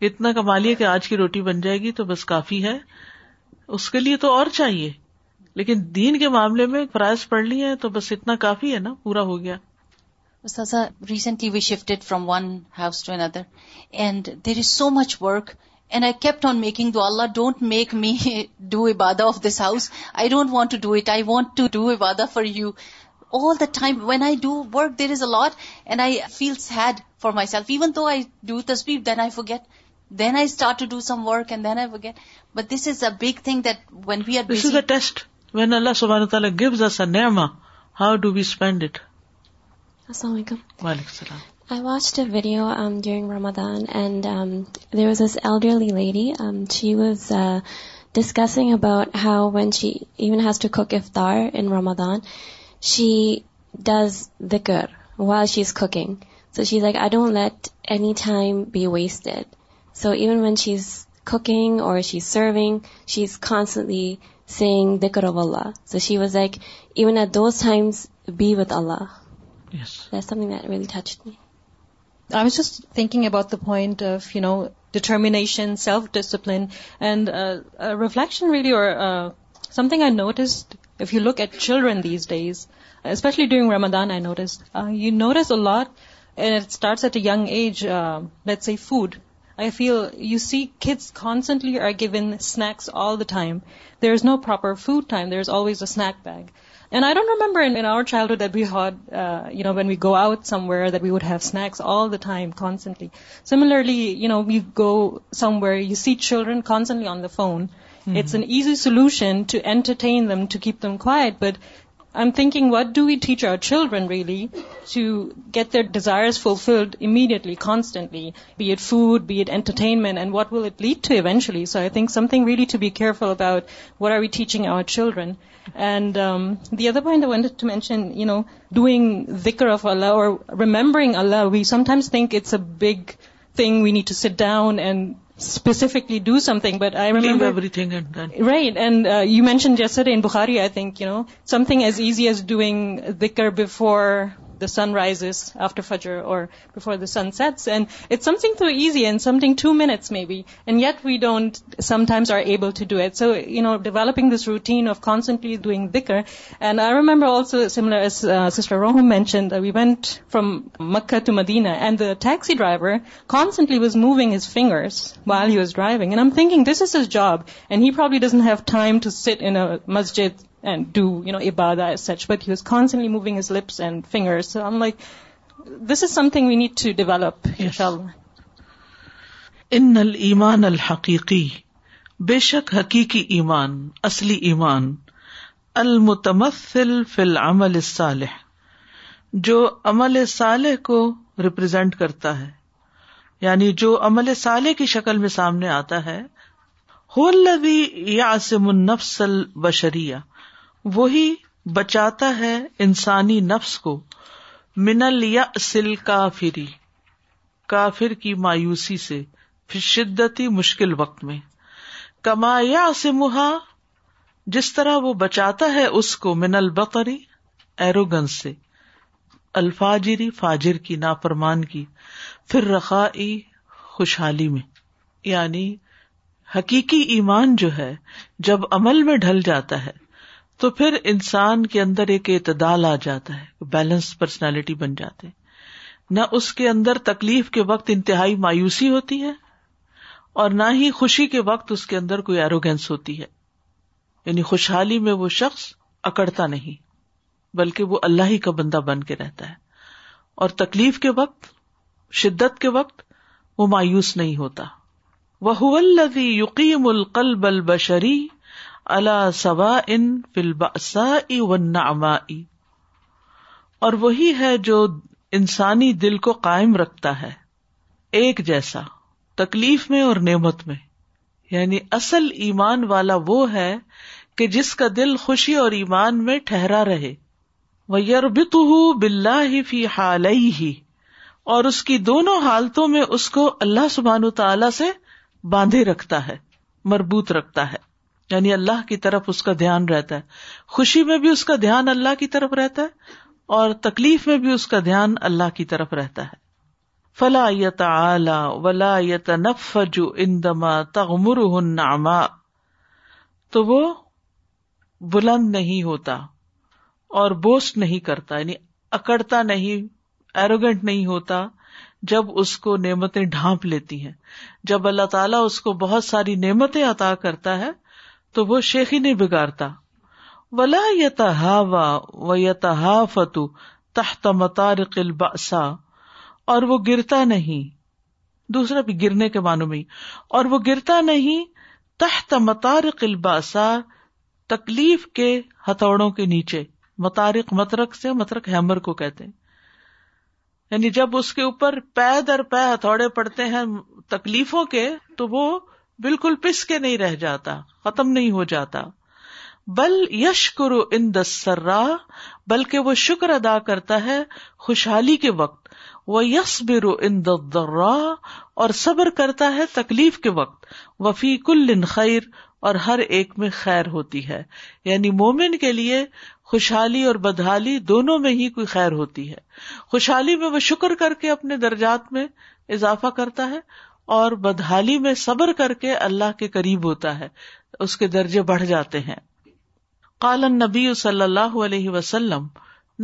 اتنا کما کمالی کہ آج کی روٹی بن جائے گی تو بس کافی ہے۔ اس کے لیے تو اور چاہیے۔ لیکن دین کے معاملے میں فرائض پرائز لی ہے تو بس اتنا کافی ہے نا، پورا ہو گیا۔ Recently we shifted from one house to another and there is so much work and I kept on making do Allah don't make me do a بادا of this house I don't want to do it I want to do a بادا for you all the time when I do work there is a lot and I feel sad for myself even though I do تسبیف then I forget Then I start to do some work and then I forget. But this is a big thing that when we are This is a test. When Allah subhanahu wa ta'ala gives us a ni'mah, how do we spend it? Assalamualaikum. alaikum. I watched a video um, during Ramadan, and um, there was this elderly lady. Um, she was uh, discussing about how when she even has to cook iftar in Ramadan, she does dhikr while she's cooking. So she's like, I don't let any time be wasted. So even when she's cooking or she's serving, she's constantly saying dhikr of Allah. So she was like, even at those times, be with Allah. Yes. That's something that really touched me. I was just thinking about the point of, you know, determination, self-discipline, and uh, a reflection really, or uh, something I noticed, if you look at children these days, especially during Ramadan, I noticed, you notice a lot, and it starts at a young age, let's say food. I feel you see kids constantly are given snacks all the time. There's no proper food time. There's always a snack bag. And I don't remember in in our childhood that we had, uh, you know, when we go out somewhere, that we would have snacks all the time, constantly. Similarly, you know, we go somewhere, you see children constantly on the phone. It's an easy solution to entertain them, to keep them quiet, but I'm thinking, what do we teach our children really to get their desires fulfilled immediately, constantly, be it food, be it entertainment, and what will it lead to eventually? So I think something really to be careful about, what are we teaching our children? And um, the other point I wanted to mention, you know, doing dhikr of Allah or remembering Allah, we sometimes think it's a big thing, we need to sit down and specifically do something, but I remember Leave everything and then. Right, and uh, you mentioned yesterday in Bukhari, I think, you know, something as easy as doing dhikr before the sun rises, after Fajr, or before the sun sets, and it's something so easy and something 2 minutes maybe, and yet we don't sometimes are able to do it. So, you know, developing this routine of constantly doing dhikr, and I remember also, similar as uh, Sister Roham mentioned, that we went from Makkah to Medina, and the taxi driver constantly was moving his fingers while he was driving, and I'm thinking, this is his job, and he probably doesn't have time to sit in a masjid and do, ibadah as such, but he was constantly moving his lips and fingers. So I'm like, this is something we need to develop, inshallah. ان الایمان الحقیقی بے شک حقیقی ایمان اصلی ایمان المتمثل فی العمل الصالح جو عمل صالح کو ریپرزینٹ کرتا ہے یعنی جو عمل صالح کی شکل میں سامنے آتا ہے هو الذی یعصم النفس البشریہ وہی بچاتا ہے انسانی نفس کو۔ من الیأس کافری، کافر کی مایوسی سے پھر شدتی مشکل وقت میں۔ کما یا سمہا جس طرح وہ بچاتا ہے اس کو من البقری ایروگنس سے۔ الفاجری، فاجر کی نافرمان کی پھر رخائی خوشحالی میں۔ یعنی حقیقی ایمان جو ہے، جب عمل میں ڈھل جاتا ہے۔ تو پھر انسان کے اندر ایک اعتدال آ جاتا ہے بیلنس پرسنالٹی بن جاتے نہ اس کے اندر تکلیف کے وقت انتہائی مایوسی ہوتی ہے اور نہ ہی خوشی کے وقت اس کے اندر کوئی ایروگینس ہوتی ہے۔ یعنی خوشحالی میں وہ شخص اکڑتا نہیں، بلکہ وہ اللہ ہی کا بندہ بن کے رہتا ہے۔ اور تکلیف کے وقت، شدت کے وقت وہ مایوس نہیں ہوتا۔ وہ الذی القلب البشری اللہ سوا ان فلباسا اور وہی ہے جو انسانی دل کو قائم رکھتا ہے، ایک جیسا، تکلیف میں اور نعمت میں۔ یعنی اصل ایمان والا وہ ہے کہ جس کا دل خوشی اور ایمان میں ٹھہرا رہے۔ وہ یربت بلا فی حال ہی اور اس کی دونوں حالتوں میں اس کو اللہ سبحان تعالی سے باندھے رکھتا ہے، مربوط رکھتا ہے۔ یعنی اللہ کی طرف اس کا دھیان رہتا ہے۔ خوشی میں بھی اس کا دھیان اللہ کی طرف رہتا ہے اور تکلیف میں بھی اس کا دھیان اللہ کی طرف رہتا ہے۔ فلا یت اعلی ولا یت نفج اندما تغمر ناما تو وہ بلند نہیں ہوتا اور بوسٹ نہیں کرتا یعنی اکڑتا نہیں ایروگینٹ نہیں ہوتا جب اس کو نعمتیں ڈھانپ لیتی ہیں۔ جب اللہ تعالیٰ اس کو بہت ساری نعمتیں عطا کرتا ہے تو وہ شیخی نہیں بگاڑتا ولا و یتہا فتو تحت متارق الباسا اور وہ گرتا نہیں۔ دوسرا بھی گرنے کے معنوں میں اور وہ گرتا نہیں تحت متارق الباسا تکلیف کے ہتھوڑوں کے نیچے۔ متارک مترک سے مترک ہیمر کو کہتے ہیں۔ یعنی جب اس کے اوپر پے در پے ہتھوڑے پڑتے ہیں تکلیفوں کے، تو وہ بالکل پس کے نہیں رہ جاتا، ختم نہیں ہو جاتا۔ بل یش کرو ان دسرا بلکہ وہ شکر ادا کرتا ہے خوشحالی کے وقت۔ وہ یس برو ان درا اور صبر کرتا ہے تکلیف کے وقت۔ وفی کل خیر اور ہر ایک میں خیر ہوتی ہے۔ یعنی مومن کے لیے خوشحالی اور بدحالی دونوں میں ہی کوئی خیر ہوتی ہے۔ خوشحالی میں وہ شکر کر کے اپنے درجات میں اضافہ کرتا ہے۔ اور بدحالی میں صبر کر کے اللہ کے قریب ہوتا ہے، اس کے درجے بڑھ جاتے ہیں۔ قالن نبی صلی اللہ علیہ وسلم،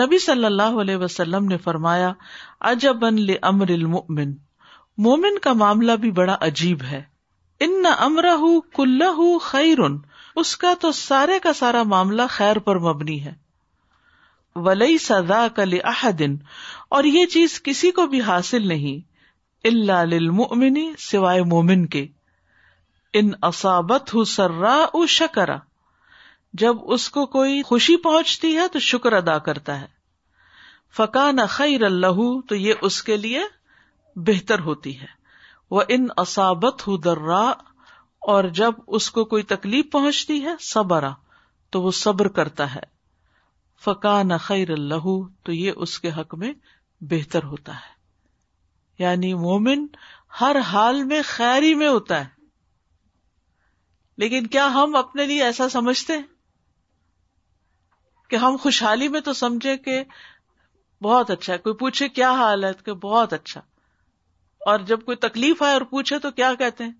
نبی صلی اللہ علیہ وسلم نے فرمایا اجب امر المؤمن۔ مومن کا معاملہ بھی بڑا عجیب ہے۔ ان امرہ کلہ خیر اس کا تو سارے کا سارا معاملہ خیر پر مبنی ہے۔ ولی سدا کل احدن اور یہ چیز کسی کو بھی حاصل نہیں۔ اللہ للمؤمنی سوائے مومن کے۔ ان اصابت ہُ سرا او شکرا۔ جب اس کو کوئی خوشی پہنچتی ہے تو شکر ادا کرتا ہے۔ فکا نہ خیر اللہ تو یہ اس کے لیے بہتر ہوتی ہے۔ وہ ان اصابت ہُ درا اور جب اس کو کوئی تکلیف پہنچتی ہے، صبرا، تو وہ صبر کرتا ہے۔ فکا نہ خیر اللہ تو یہ اس کے حق میں بہتر ہوتا ہے۔ یعنی مومن ہر حال میں خیری میں ہوتا ہے۔ لیکن کیا ہم اپنے لیے ایسا سمجھتے کہ ہم خوشحالی میں تو سمجھے کہ بہت اچھا ہے، کوئی پوچھے کیا حال ہے کہ بہت اچھا۔ اور جب کوئی تکلیف آئے اور پوچھے تو کیا کہتے ہیں؟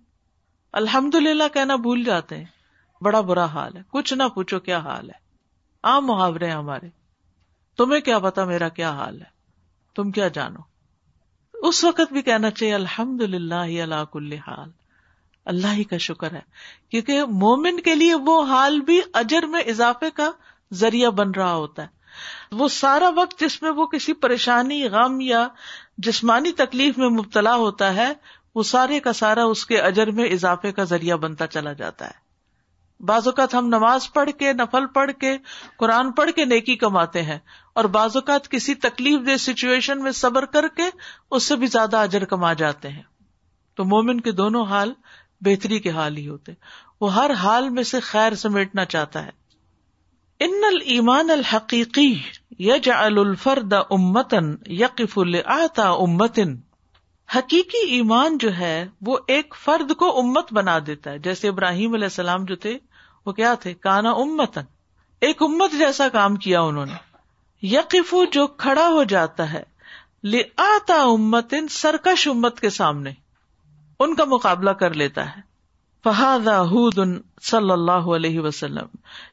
الحمد للہ کہنا بھول جاتے ہیں، بڑا برا حال ہے۔ کچھ نہ پوچھو کیا حال ہے۔ عام محاورے ہیں ہمارے۔ تمہیں کیا پتا میرا کیا حال ہے؟ تم کیا جانو؟ اس وقت بھی کہنا چاہیے الحمد للہ اللہ کل حال۔ اللہ ہی کا شکر ہے۔ کیونکہ مومن کے لیے وہ حال بھی اجر میں اضافے کا ذریعہ بن رہا ہوتا ہے۔ وہ سارا وقت جس میں وہ کسی پریشانی، غم یا جسمانی تکلیف میں مبتلا ہوتا ہے، وہ سارے کا سارا اس کے اجر میں اضافے کا ذریعہ بنتا چلا جاتا ہے۔ بعض اوقات ہم نماز پڑھ کے، نفل پڑھ کے، قرآن پڑھ کے نیکی کماتے ہیں اور بعض اوقات کسی تکلیف دہ سچویشن میں صبر کر کے اس سے بھی زیادہ اجر کما جاتے ہیں۔ تو مومن کے دونوں حال بہتری کے حال ہی ہوتے وہ ہر حال میں سے خیر سمیٹنا چاہتا ہے۔ ان المان الحقیقی یج الفرد امتن یقف التا امتن۔ حقیقی ایمان جو ہے وہ ایک فرد کو امت بنا دیتا ہے۔ جیسے ابراہیم علیہ السلام جو تھے، وہ کیا تھے؟ کانا امتن۔ ایک امت جیسا کام کیا انہوں نے۔ یقف جو کھڑا ہو جاتا ہے۔ آتا امتن، سرکش امت کے سامنے۔ ان کا مقابلہ کر لیتا ہے۔ فہاد ہود صلی اللہ علیہ وسلم۔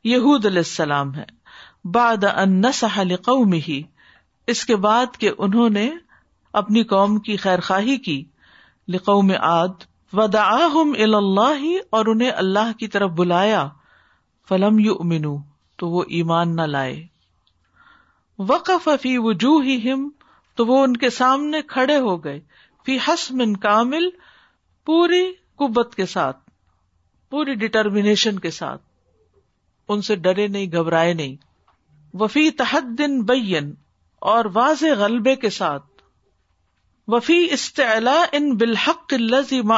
یہود علیہ السلام ہے۔ باد ان قوم ہی اس کے بعد کہ انہوں نے اپنی قوم کی خیر خواہی کی۔ لقوم عاد ودا اللہ اور انہیں اللہ کی طرف بلایا۔ فلم یو امنو تو وہ ایمان نہ لائے۔ وقف فی وجوہ تو وہ ان کے سامنے کھڑے ہو گئے۔ فی حسم کامل، پوری قبت کے ساتھ، پوری ڈٹرمنیشن کے ساتھ۔ ان سے ڈرے نہیں، گھبرائے نہیں۔ وفی تحد دن بین، اور واضح غلبے کے ساتھ۔ وفی استعلا ان بالحق الزی ما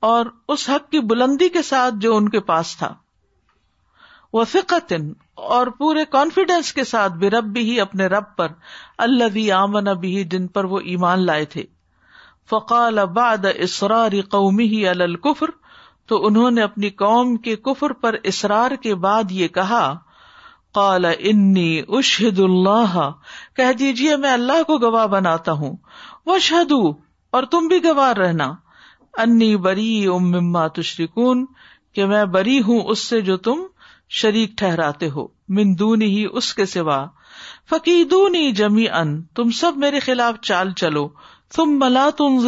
اور اس حق کی بلندی کے ساتھ جو ان کے پاس تھا۔ وہ اور پورے کانفیڈینس کے ساتھ بے رب بھی اپنے رب پر اللہ آمن بھی جن پر وہ ایمان لائے تھے۔ فقال بعد اسرار قومی الکفر تو انہوں نے اپنی قوم کے کفر پر اصرار کے بعد یہ کہا قال انی اشہد اللہ۔ کہہ دیجیے میں اللہ کو گواہ بناتا ہوں۔ وہ شہدو اور تم بھی گواہ رہنا۔ انی بری ام مما تشریکون کہ میں بری ہوں اس سے جو تم شریک ٹھہراتے ہو۔ مندونی ہی اس کے سوا۔ فقیدونی جمی ان تم سب میرے خلاف چال چلو۔ تم ملا تم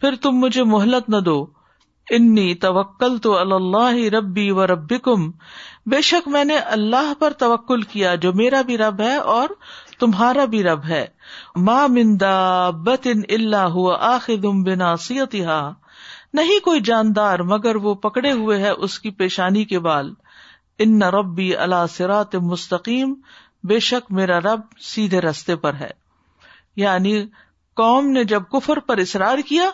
پھر تم مجھے مہلت نہ دو۔ انی توکل تو اللہ ربی و رب بے شک میں نے اللہ پر توکل کیا جو میرا بھی رب ہے اور تمہارا بھی رب ہے۔ ماں مندا بتن اللہ آخر بنا سیتہ نہیں کوئی جاندار مگر وہ پکڑے ہوئے ہے اس کی پیشانی کے بال۔ ان ربی اللہ سرات مستقیم۔ بے شک میرا رب سیدھے رستے پر ہے۔ یعنی قوم نے جب کفر پر اصرار کیا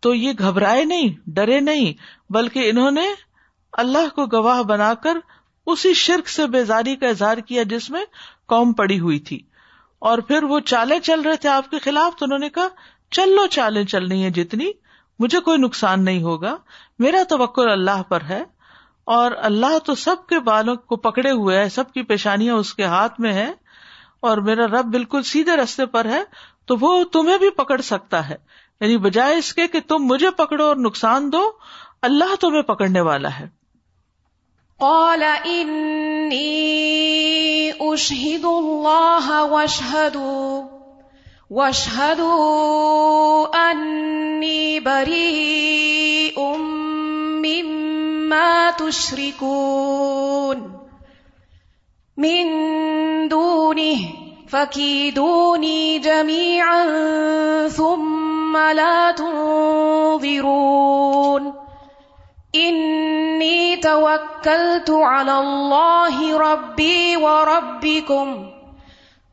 تو یہ گھبرائے نہیں، ڈرے نہیں، بلکہ انہوں نے اللہ کو گواہ بنا کر اسی شرک سے بیزاری کا اظہار کیا جس میں قوم پڑی ہوئی تھی۔ اور پھر وہ چالے چل رہے تھے آپ کے خلاف تو انہوں نے کہا چل لو چالیں چلنی ہے جتنی، مجھے کوئی نقصان نہیں ہوگا، میرا توکل اللہ پر ہے۔ اور اللہ تو سب کے بالوں کو پکڑے ہوئے ہے، سب کی پیشانیاں اس کے ہاتھ میں ہے اور میرا رب بالکل سیدھے رستے پر ہے، تو وہ تمہیں بھی پکڑ سکتا ہے۔ یعنی بجائے اس کے کہ تم مجھے پکڑو اور نقصان دو، اللہ تمہیں پکڑنے والا ہے۔ قال انی اشہد اللہ واشہدوا واشہدوا انی بریء مما تشرکون من دونه، فكيدوني جميعا ثم لا تنظرون إني توكلت على الله ربي وربكم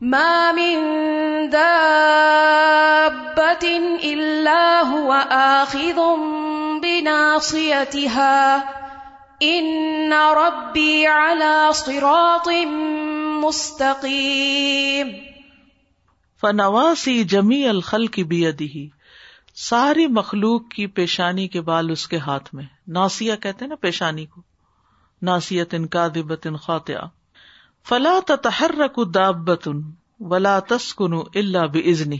ما من دابة إلا هو آخذ بناصيتها إن ربي على صراط مستقیم فنواسی جمی الخل کی بیدی ساری مخلوق کی پیشانی کے بال اس کے ہاتھ میں ناسیا کہتے نا پیشانی کو۔ ناسیت ان کا دبت ان فلا تحرک دابتن ولا تسکن اللہ بزنی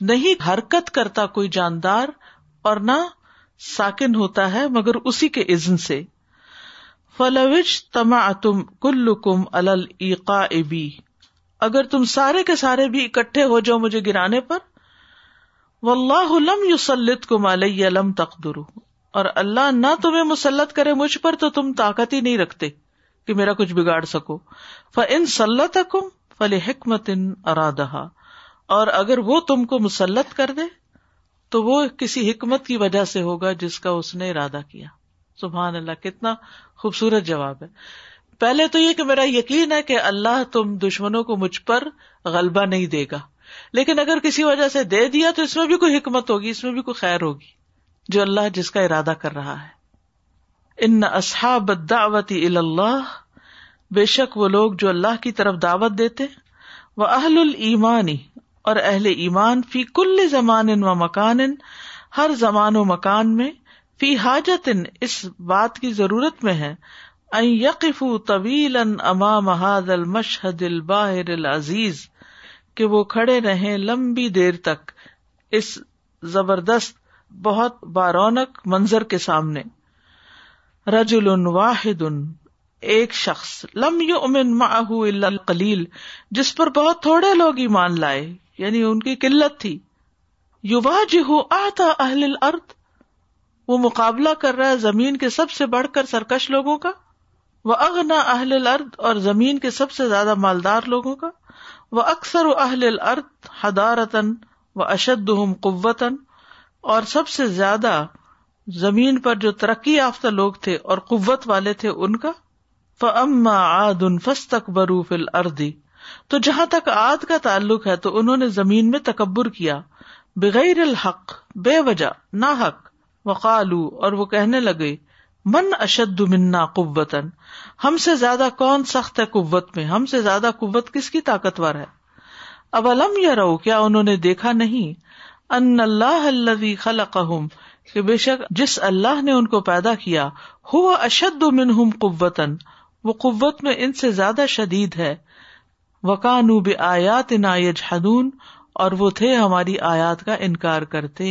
نہیں حرکت کرتا کوئی جاندار اور نہ ساکن ہوتا ہے مگر اسی کے عزن سے۔ فلوچ تما تم کل کم القا ابی اگر تم سارے کے سارے بھی اکٹھے ہو جاؤ مجھے گرانے پر و اللہ علم یوسلت کم علیہ علم تقدر اور اللہ نہ تمہیں مسلط کرے مجھ پر تو تم طاقت ہی نہیں رکھتے کہ میرا کچھ بگاڑ سکو۔ ف ان سلط کم فل حکمت ان ارادہ اور اگر وہ تم کو مسلط کر دے تو وہ کسی حکمت کی وجہ سے ہوگا جس کا اس نے ارادہ کیا۔ سبحان اللہ، کتنا خوبصورت جواب ہے۔ پہلے تو یہ کہ میرا یقین ہے کہ اللہ تم دشمنوں کو مجھ پر غلبہ نہیں دے گا۔ لیکن اگر کسی وجہ سے دے دیا تو اس میں بھی کوئی حکمت ہوگی، اس میں بھی کوئی خیر ہوگی، جو اللہ جس کا ارادہ کر رہا ہے۔ ان اصحاب دعوتی اللہ، بے شک وہ لوگ جو اللہ کی طرف دعوت دیتے۔ وہ اہل المانی اور اہل ایمان، فی کل زمان و مکان ہر زمان و مکان میں، فی حاجت اس بات کی ضرورت میں ہے یقف طویل امام هذا المشهد الباہر العزیز۔ کہ وہ کھڑے رہے لمبی دیر تک اس زبردست، بہت بارونق منظر کے سامنے۔ رجل واحد، ایک شخص، لم یؤمن معه الا القلیل، جس پر بہت تھوڑے لوگ ایمان لائے یعنی ان کی قلت تھی۔ یواجہ آتا اہل الارض، وہ مقابلہ کر رہا ہے زمین کے سب سے بڑھ کر سرکش لوگوں کا۔ وہ اغنا اہل الارض، اور زمین کے سب سے زیادہ مالدار لوگوں کا۔ وہ اکثر اہل الارض حدارتن و اشد قوتن اور سب سے زیادہ زمین پر جو ترقی یافتہ لوگ تھے اور قوت والے تھے ان کا فما آد ان فس تک بروف الردی تو جہاں تک آد کا تعلق ہے تو انہوں نے زمین میں تکبر کیا، بغیر الحق، بے وجہ نہ حق وقالو اور وہ کہنے لگے من اشد منا قوتن ہم سے زیادہ کون سخت ہے قوت میں؟ ہم سے زیادہ قوت کس کی طاقتور ہے؟ اب علم یا رو کیا انہوں نے دیکھا نہیں ان اللہ الذي خلقهم کہ بے شک جس اللہ نے ان کو پیدا کیا ہوا اشد منہم قوتن وہ قوت میں ان سے زیادہ شدید ہے۔ وکانو بآیات نا یجحدون، اور وہ تھے ہماری آیات کا انکار کرتے۔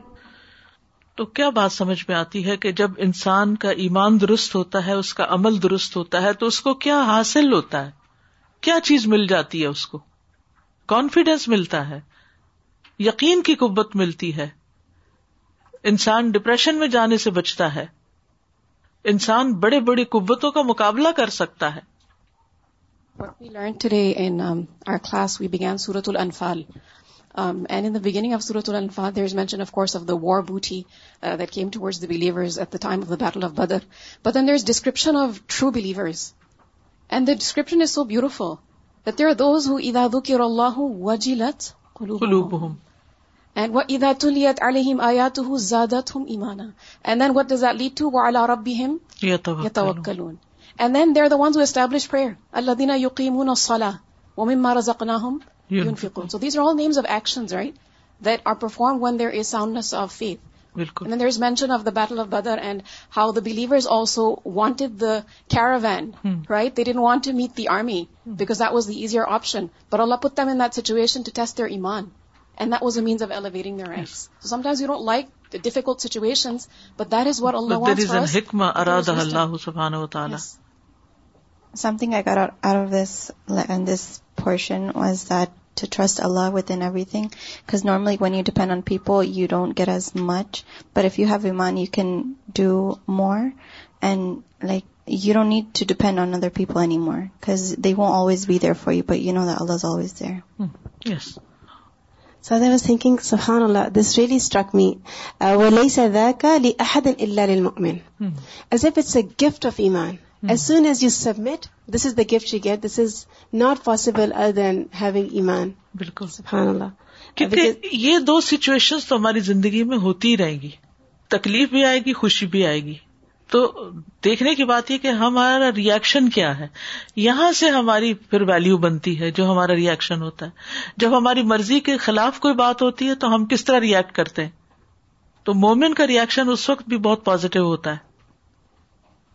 تو کیا بات سمجھ میں آتی ہے کہ جب انسان کا ایمان درست ہوتا ہے اس کا عمل درست ہوتا ہے تو اس کو کیا حاصل ہوتا ہے؟ کیا چیز مل جاتی ہے اس کو؟ کانفیڈینس ملتا ہے یقین کی قوت ملتی ہے۔ انسان ڈپریشن میں جانے سے بچتا ہے۔ انسان بڑے بڑی قوتوں کا مقابلہ کر سکتا ہے۔ What we learned today in um, our class, we began Surah Anfal. Um, and in the beginning of Surah Al-Anfal, there's mention, of course, of the war booty uh, that came towards the believers at the time of the Battle of Badr. But then there's description of true believers. And the description is so beautiful that there are those who إِذَا ذُكِرَ اللَّهُ وَجِلَتْ قُلُوبُهُم and وَإِذَا تُلِيَتْ عَلَيْهِمْ آيَاتُهُ زَادَتْهُم إِيمَانًا And then what does that lead to? وَعَلَى رَبِّهِمْ يَتَوَكَّلُونَ And then they're the ones who establish prayer. الَّذِينَ يُقِيمُونَ الصَّلَاةَ وَمِمَّا رَزَقْنَاهُمْ ينفقون. So these are all names of actions, right? That are performed when there is soundness of faith. بالکل And then there's mention of the Battle of Badr and how the believers also wanted the caravan, Hmm. right? They didn't want to meet the army because that was the easier option. But Allah put them in that situation to test their iman. And that was a means of elevating their ranks. So sometimes you don't like the difficult situations, but that is what Allah But there wants is for an us. hikmah There is arada wisdom. Allah subhanahu wa ta'ala. Yes. Something I got out, out of this le- and this portion was that to trust Allah within everything. Because normally when you depend on people, you don't get as much. But if you have iman, you can do more. And like, you don't need to depend on other people anymore. Because they won't always be there for you, but you know that Allah's always there. Yes. So as I was thinking, subhanAllah, this really struck me. Uh, وَلَيْسَ ذَاكَ لِأَحَدٍ إِلَّا لِلْمُؤْمِنِ Hmm. As if it's a gift of iman. As soon as you submit, this is the gift you get. This is not possible other than having iman. بالکل Subhanallah. Uh, کیونکہ یہ دو situation تو ہماری زندگی میں ہوتی ہی رہیں گی تکلیف بھی آئے گی خوشی بھی آئے گی تو دیکھنے کی بات یہ کہ ہمارا ریئیکشن کیا ہے یہاں سے ہماری پھر ویلو بنتی ہے جو ہمارا ریئیکشن ہوتا ہے جب ہماری مرضی کے خلاف کوئی بات ہوتی ہے تو ہم کس طرح ریئیکٹ کرتے ہیں تو مومن کا ریئیکشن اس وقت بھی بہت پازیٹو ہوتا ہے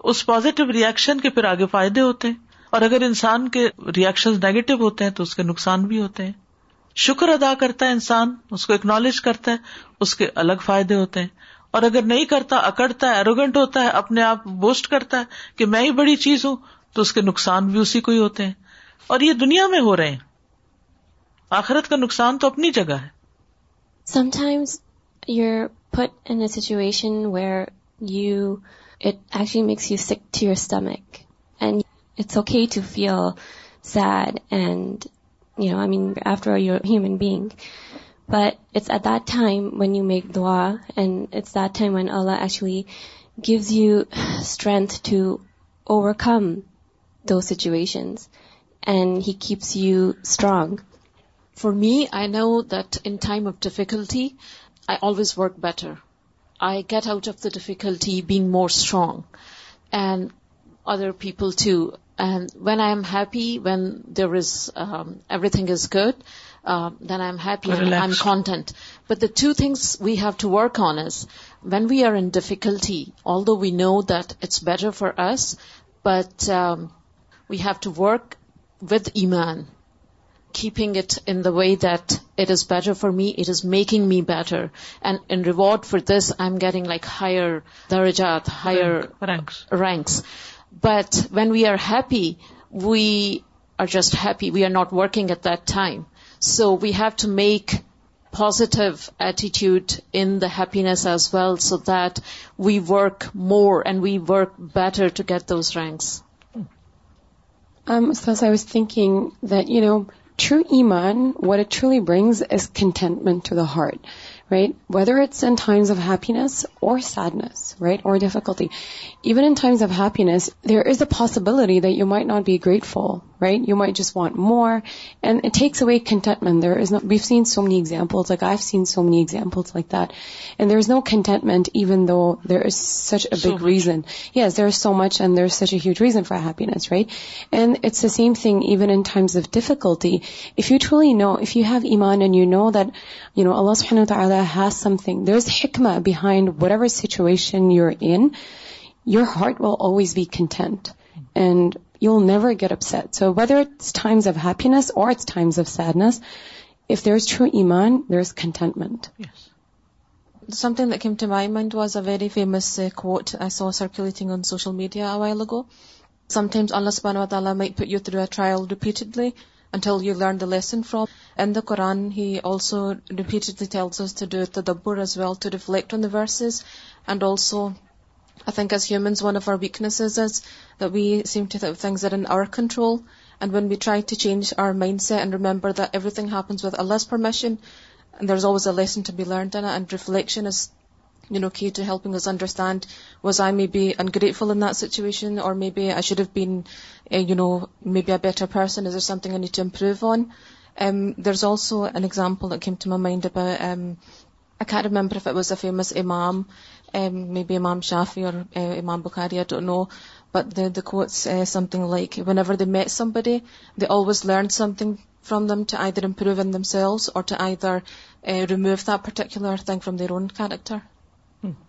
اس پازیٹو ریئیکشن کے پھر آگے فائدے ہوتے ہیں۔ اور اگر انسان کے ریئیکشن نیگیٹو ہوتے ہیں تو اس کے نقصان بھی ہوتے ہیں۔ شکر ادا کرتا ہے انسان اس کو اکنالج کرتا ہے اس کے الگ فائدے ہوتے ہیں۔ اور اگر نہیں کرتا اکڑتا ہے اروگنٹ ہوتا ہے اپنے آپ بوسٹ کرتا ہے کہ میں ہی بڑی چیز ہوں تو اس کے نقصان بھی اسی کو ہی ہوتے ہیں۔ اور یہ دنیا میں ہو رہے ہیں۔ آخرت کا نقصان تو اپنی جگہ ہے۔ Sometimes you're put in a situation where you, it actually makes you sick to your stomach. And it's okay to feel sad and, you know, I mean, after all, you're a human being. But it's at that time when you make dua, and it's that time when Allah actually gives you strength to overcome those situations. And He keeps you strong. For me, I know that in time of difficulty, I always work better. I get out of the difficulty being more strong, and other people too. And when I am happy, when there is um, everything is good, uh, then I am happy and I'm content. But the two things we have to work on is when we are in difficulty, although we know that it's better for us, but um, we have to work with Iman, keeping it in the way that it is better for me, it is making me better. And in reward for this, I'm getting like higher darajat, higher ranks. But when we are happy, we are just happy. We are not working at that time. So we have to make positive attitude in the happiness as well, so that we work more and we work better to get those ranks. Um, Ustaz, I was thinking that, true iman, what it truly brings is contentment to the heart, right? Whether it's in times of happiness or sadness, right? Or difficulty. Even in times of happiness, there is a possibility that you might not be grateful, right? You might just want more. And it takes away contentment. There is no, we've seen so many examples, like I've seen so many examples like that. And there's no contentment even though there is such a big reason. Yes, there's so much and there's such a huge reason for happiness, right? And it's the same thing even in times of difficulty. If you truly know, if you have iman and you know that, you know, Allah subhanahu wa ta'ala has something, there's hikmah behind whatever situation you're in, your heart will always be content. And you'll never get upset. So whether it's times of happiness or it's times of sadness, if there's true iman, there's contentment. Yes. Something that came to my mind was a very famous uh, quote I saw circulating on social media a while ago. Sometimes Allah subhanahu wa ta'ala might put you through a trial repeatedly until you learn the lesson from. In the Quran, he also repeatedly tells us to do tadabbur as well, to reflect on the verses. And also, I think as humans, one of our weaknesses is that we seem to think things are in our control. And when we try to change our mindset and remember that everything happens with Allah's permission, and there's always a lesson to be learned in it, and reflection is you know, key to helping us understand, was I maybe ungrateful in that situation, or maybe I should have been, eh, you know, maybe a better person, is there something I need to improve on? Um, there's also an example that came to my mind about, um, I can't remember if it was a famous Imam, um, maybe Imam Shafi or uh, Imam Bukhari, I don't know. But the, the quote's uh, something like, whenever they met somebody, they always learned something from them to either improve in themselves or to either uh, remove that particular thing from their own character. Hmm.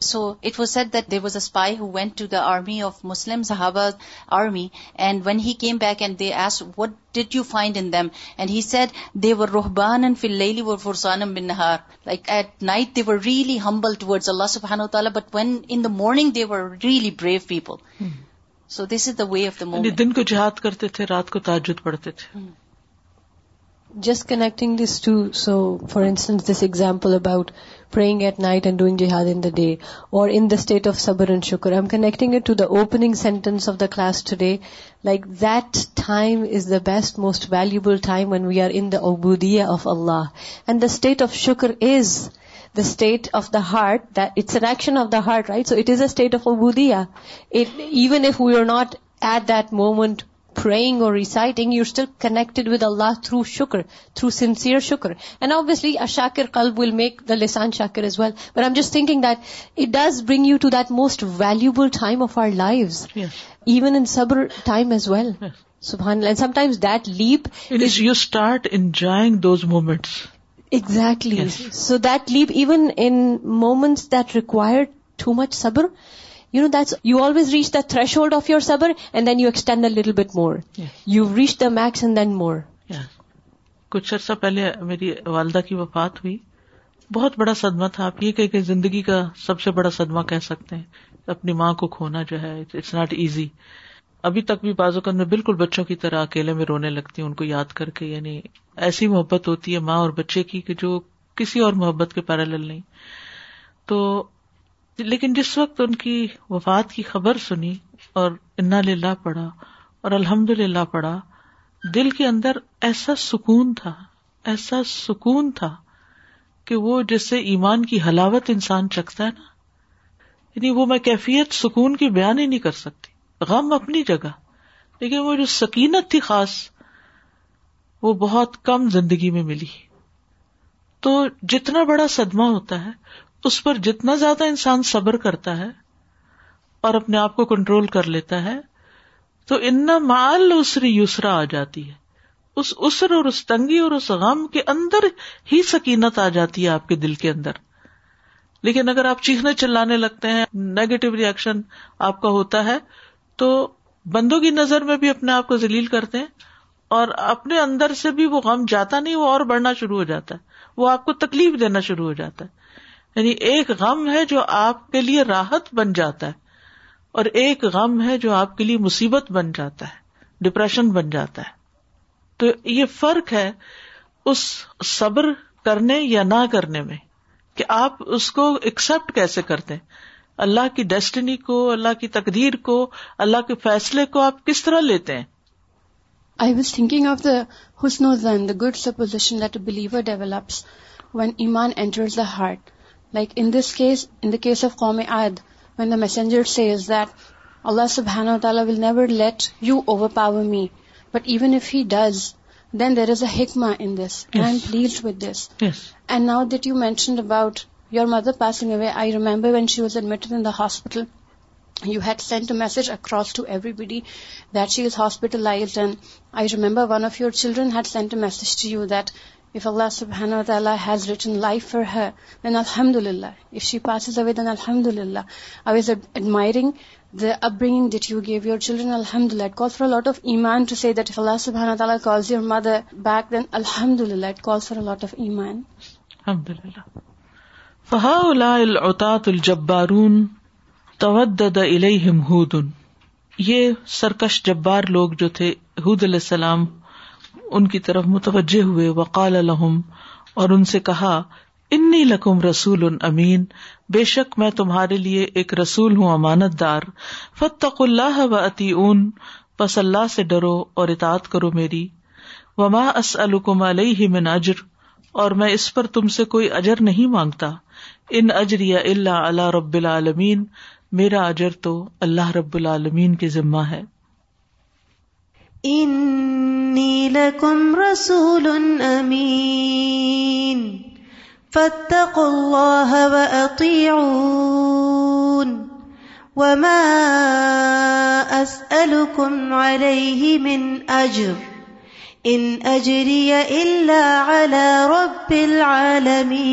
so it was said that there was a spy who went to the army of Muslim Sahaba army and when he came back and they asked, what did you find in them? And he said, they were ruhbanan fil layli wa fursanam bin nahar. Like at night they were really humble towards Allah subhanahu wa ta'ala but when in the morning they were really brave people. Hmm. So this is the way of the moment. Hmm. Just connecting this to, so for instance, this example about praying at night and doing jihad in the day, or in the state of sabr and shukr, I'm connecting it to the opening sentence of the class today. Like that time is the best, most valuable time when we are in the ubudiyya of Allah. And the state of shukr is the state of the heart, that it's an action of the heart, right? So it is a state of ubudiyya. Even if we are not at that moment praying or reciting, you're still connected with Allah through shukr, through sincere shukr. And obviously a shakir qalb will make the lisan shakir as well. But I'm just thinking that it does bring you to that most valuable time of our lives. Yes. Even in sabr time as well. Yes. Subhanallah. And sometimes that leap It is you start enjoying those moments. Exactly. Yes. So that leap, even in moments that require too much sabr, you always reach the threshold of your sabr and then you extend a little bit more. Yes. You reach the max and then more. کچھ عرصہ پہلے میری والدہ کی وفات ہوئی بہت بڑا صدمہ تھا آپ یہ کہ زندگی کا سب سے بڑا صدمہ کہہ سکتے ہیں اپنی ماں کو کھونا جو ہے اٹس ناٹ ایزی ابھی تک بھی بازو اوقات میں بالکل بچوں کی طرح اکیلے میں رونے لگتی ہوں ان کو یاد کر کے یعنی ایسی محبت ہوتی ہے ماں اور بچے کی کہ جو کسی اور محبت کے پیرالل نہیں تو لیکن جس وقت ان کی وفات کی خبر سنی اور انا للہ پڑا اور الحمد للہ پڑا دل کے اندر ایسا سکون تھا، ایسا سکون تھا کہ وہ جس سے ایمان کی حلاوت انسان چکھتا ہے نا یعنی وہ میں کیفیت سکون کی بیان ہی نہیں کر سکتی، غم اپنی جگہ۔ لیکن وہ جو سکینت تھی خاص، وہ بہت کم زندگی میں ملی۔ تو جتنا بڑا صدمہ ہوتا ہے اس پر جتنا زیادہ انسان صبر کرتا ہے اور اپنے آپ کو کنٹرول کر لیتا ہے، تو ان مال اسری یسرا آ جاتی ہے۔ اس اسر اور اس تنگی اور اس غم کے اندر ہی سکینت آ جاتی ہے آپ کے دل کے اندر۔ لیکن اگر آپ چیخنے چلانے لگتے ہیں نیگیٹو ریئیکشن آپ کا ہوتا ہے، تو بندوں کی نظر میں بھی اپنے آپ کو ذلیل کرتے ہیں اور اپنے اندر سے بھی وہ غم جاتا نہیں، وہ اور بڑھنا شروع ہو جاتا ہے۔ وہ آپ کو تکلیف دینا شروع ہو جاتا ہے۔ یعنی ایک غم ہے جو آپ کے لیے راحت بن جاتا ہے اور ایک غم ہے جو آپ کے لیے مصیبت بن جاتا ہے ڈپریشن بن جاتا ہے۔ تو یہ فرق ہے اس صبر کرنے یا نہ کرنے میں کہ آپ اس کو ایکسپٹ کیسے کرتے اللہ کی ڈیسٹنی کو، اللہ کی تقدیر کو، اللہ کے فیصلے کو آپ کس طرح لیتے ہیں؟ I was thinking of the Hasan the good supposition that believer develops when ایمان enters the heart Like in this case, in the case of Qawmi Ad, when the messenger says that Allah subhanahu wa ta'ala will never let you overpower me. But even if he does, then there is a hikmah in this. Yes. And I'm pleased with this. Yes. And now that you mentioned about your mother passing away, I remember when she was admitted in the hospital, you had sent a message across to everybody that she is hospitalized and I remember one of your children had sent a message to you that if Allah subhanahu wa ta'ala has written life for her, then alhamdulillah. If she passes away, then alhamdulillah. I was admiring the upbringing that you gave your children, alhamdulillah. It calls for a lot of iman to say that if Allah subhanahu wa ta'ala calls your mother back, then alhamdulillah, it calls for a lot of iman. Alhamdulillah. فَهَؤُلَاءِ الْعُطَاةُ الْجَبَّارُونَ تودد الیہم ہود یہ سرکش جبار لوگ جو تھے حود علیہ السلام ان کی طرف متوجہ ہوئے، وقال الحم اور ان سے کہا، انی لکم رسول امین، بے شک میں تمہارے لیے ایک رسول ہوں، امانت دار فتق اللہ و اتی اون پس اللہ سے ڈرو اور اطاعت کرو میری، وما اسلکم علیہ من اجر، اور میں اس پر تم سے کوئی اجر نہیں مانگتا، ان اجریا اللہ اللہ رب العالمین، میرا اجر تو اللہ رب العالمین کے ذمہ ہے۔ انی لکم رسول امین فاتقوا اللہ واطیعون وما اسألكم علیہ من اجر ان اجری الا علی رب العالمین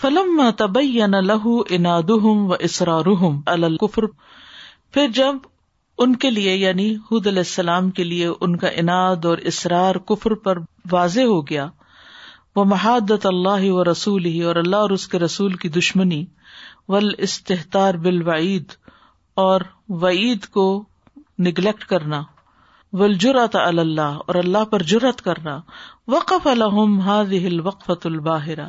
فلم تبین لہو انادہم و اسرارہم علی الکفر پھر جب ان کے لیے یعنی حود علیہ السلام کے لیے ان کا اناد اور اسرار کفر پر واضح ہو گیا۔ وہ محادت اللہ و رسول ہی اور اللہ اور اس کے رسول کی دشمنی ول استحتار بال وعید اور وعید کو نگلیکٹ کرنا ول جرت اللہ، اور اللہ پر جرت کرنا۔ وقف الحم هذه الوقفۃ الباہرہ۔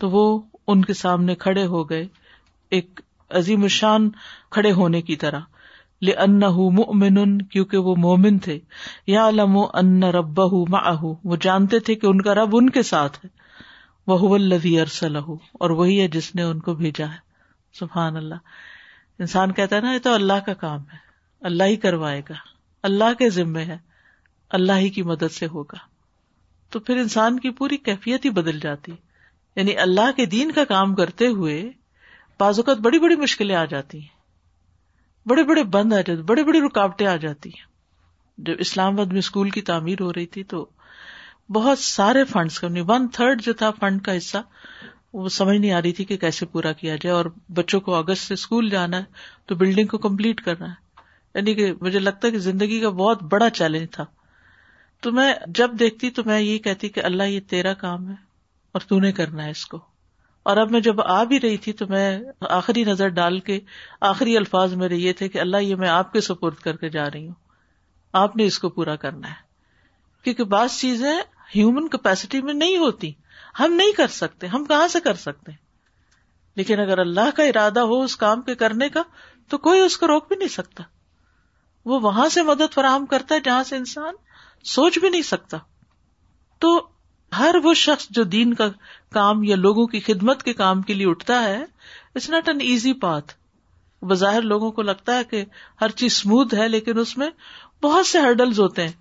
تو وہ ان کے سامنے کھڑے ہو گئے، ایک عظیم شان کھڑے ہونے کی طرح۔ کیونکہ وہ مومن تھے۔ یا لم ان رب وہ جانتے تھے کہ ان کا رب ان کے ساتھ ہے۔ وہ الذي ارسلہ اور وہی ہے جس نے ان کو بھیجا ہے۔ سبحان اللہ۔ انسان کہتا ہے نا، یہ تو اللہ کا کام ہے۔ اللہ ہی کروائے گا۔ اللہ کے ذمے ہے۔ اللہ ہی کی مدد سے ہوگا۔ تو پھر انسان کی پوری کیفیت ہی بدل جاتی۔ یعنی اللہ کے دین کا کام کرتے ہوئے بعض اوقات بڑی بڑی مشکلیں آ جاتی ہیں۔ بڑے بڑے بند آ جاتے بڑی بڑی رکاوٹیں آ جاتی ہیں۔ جب اسلام آباد میں اسکول کی تعمیر ہو رہی تھی تو بہت سارے فنڈس کا یعنی ون تھرڈ جو تھا فنڈ کا حصہ، وہ سمجھ نہیں آ رہی تھی کہ کیسے پورا کیا جائے اور بچوں کو اگست سے اسکول جانا ہے تو بلڈنگ کو کمپلیٹ کرنا ہے۔ یعنی کہ مجھے لگتا ہے کہ زندگی کا بہت بڑا چیلنج تھا۔ تو میں جب دیکھتی تو میں یہ کہتی کہ اللہ یہ تیرا کام ہے اور تو نے کرنا ہے اس کو۔ اور اب میں جب آ بھی رہی تھی تو میں آخری نظر ڈال کے آخری الفاظ میرے یہ تھے کہ اللہ یہ میں آپ کے سپورٹ کر کے جا رہی ہوں۔ آپ نے اس کو پورا کرنا ہے۔ کیونکہ بعض چیزیں ہیومن کیپیسٹی میں نہیں ہوتی۔ ہم نہیں کر سکتے۔ ہم کہاں سے کر سکتے لیکن اگر اللہ کا ارادہ ہو اس کام کے کرنے کا، تو کوئی اس کو روک بھی نہیں سکتا۔ وہ وہاں سے مدد فراہم کرتا ہے جہاں سے انسان سوچ بھی نہیں سکتا۔ تو ہر وہ شخص جو دین کا کام یا لوگوں کی خدمت کے کام کے لیے اٹھتا ہے it's not an easy path بظاہر لوگوں کو لگتا ہے کہ ہر چیز اسموتھ ہے، لیکن اس میں بہت سے ہرڈلز ہوتے ہیں۔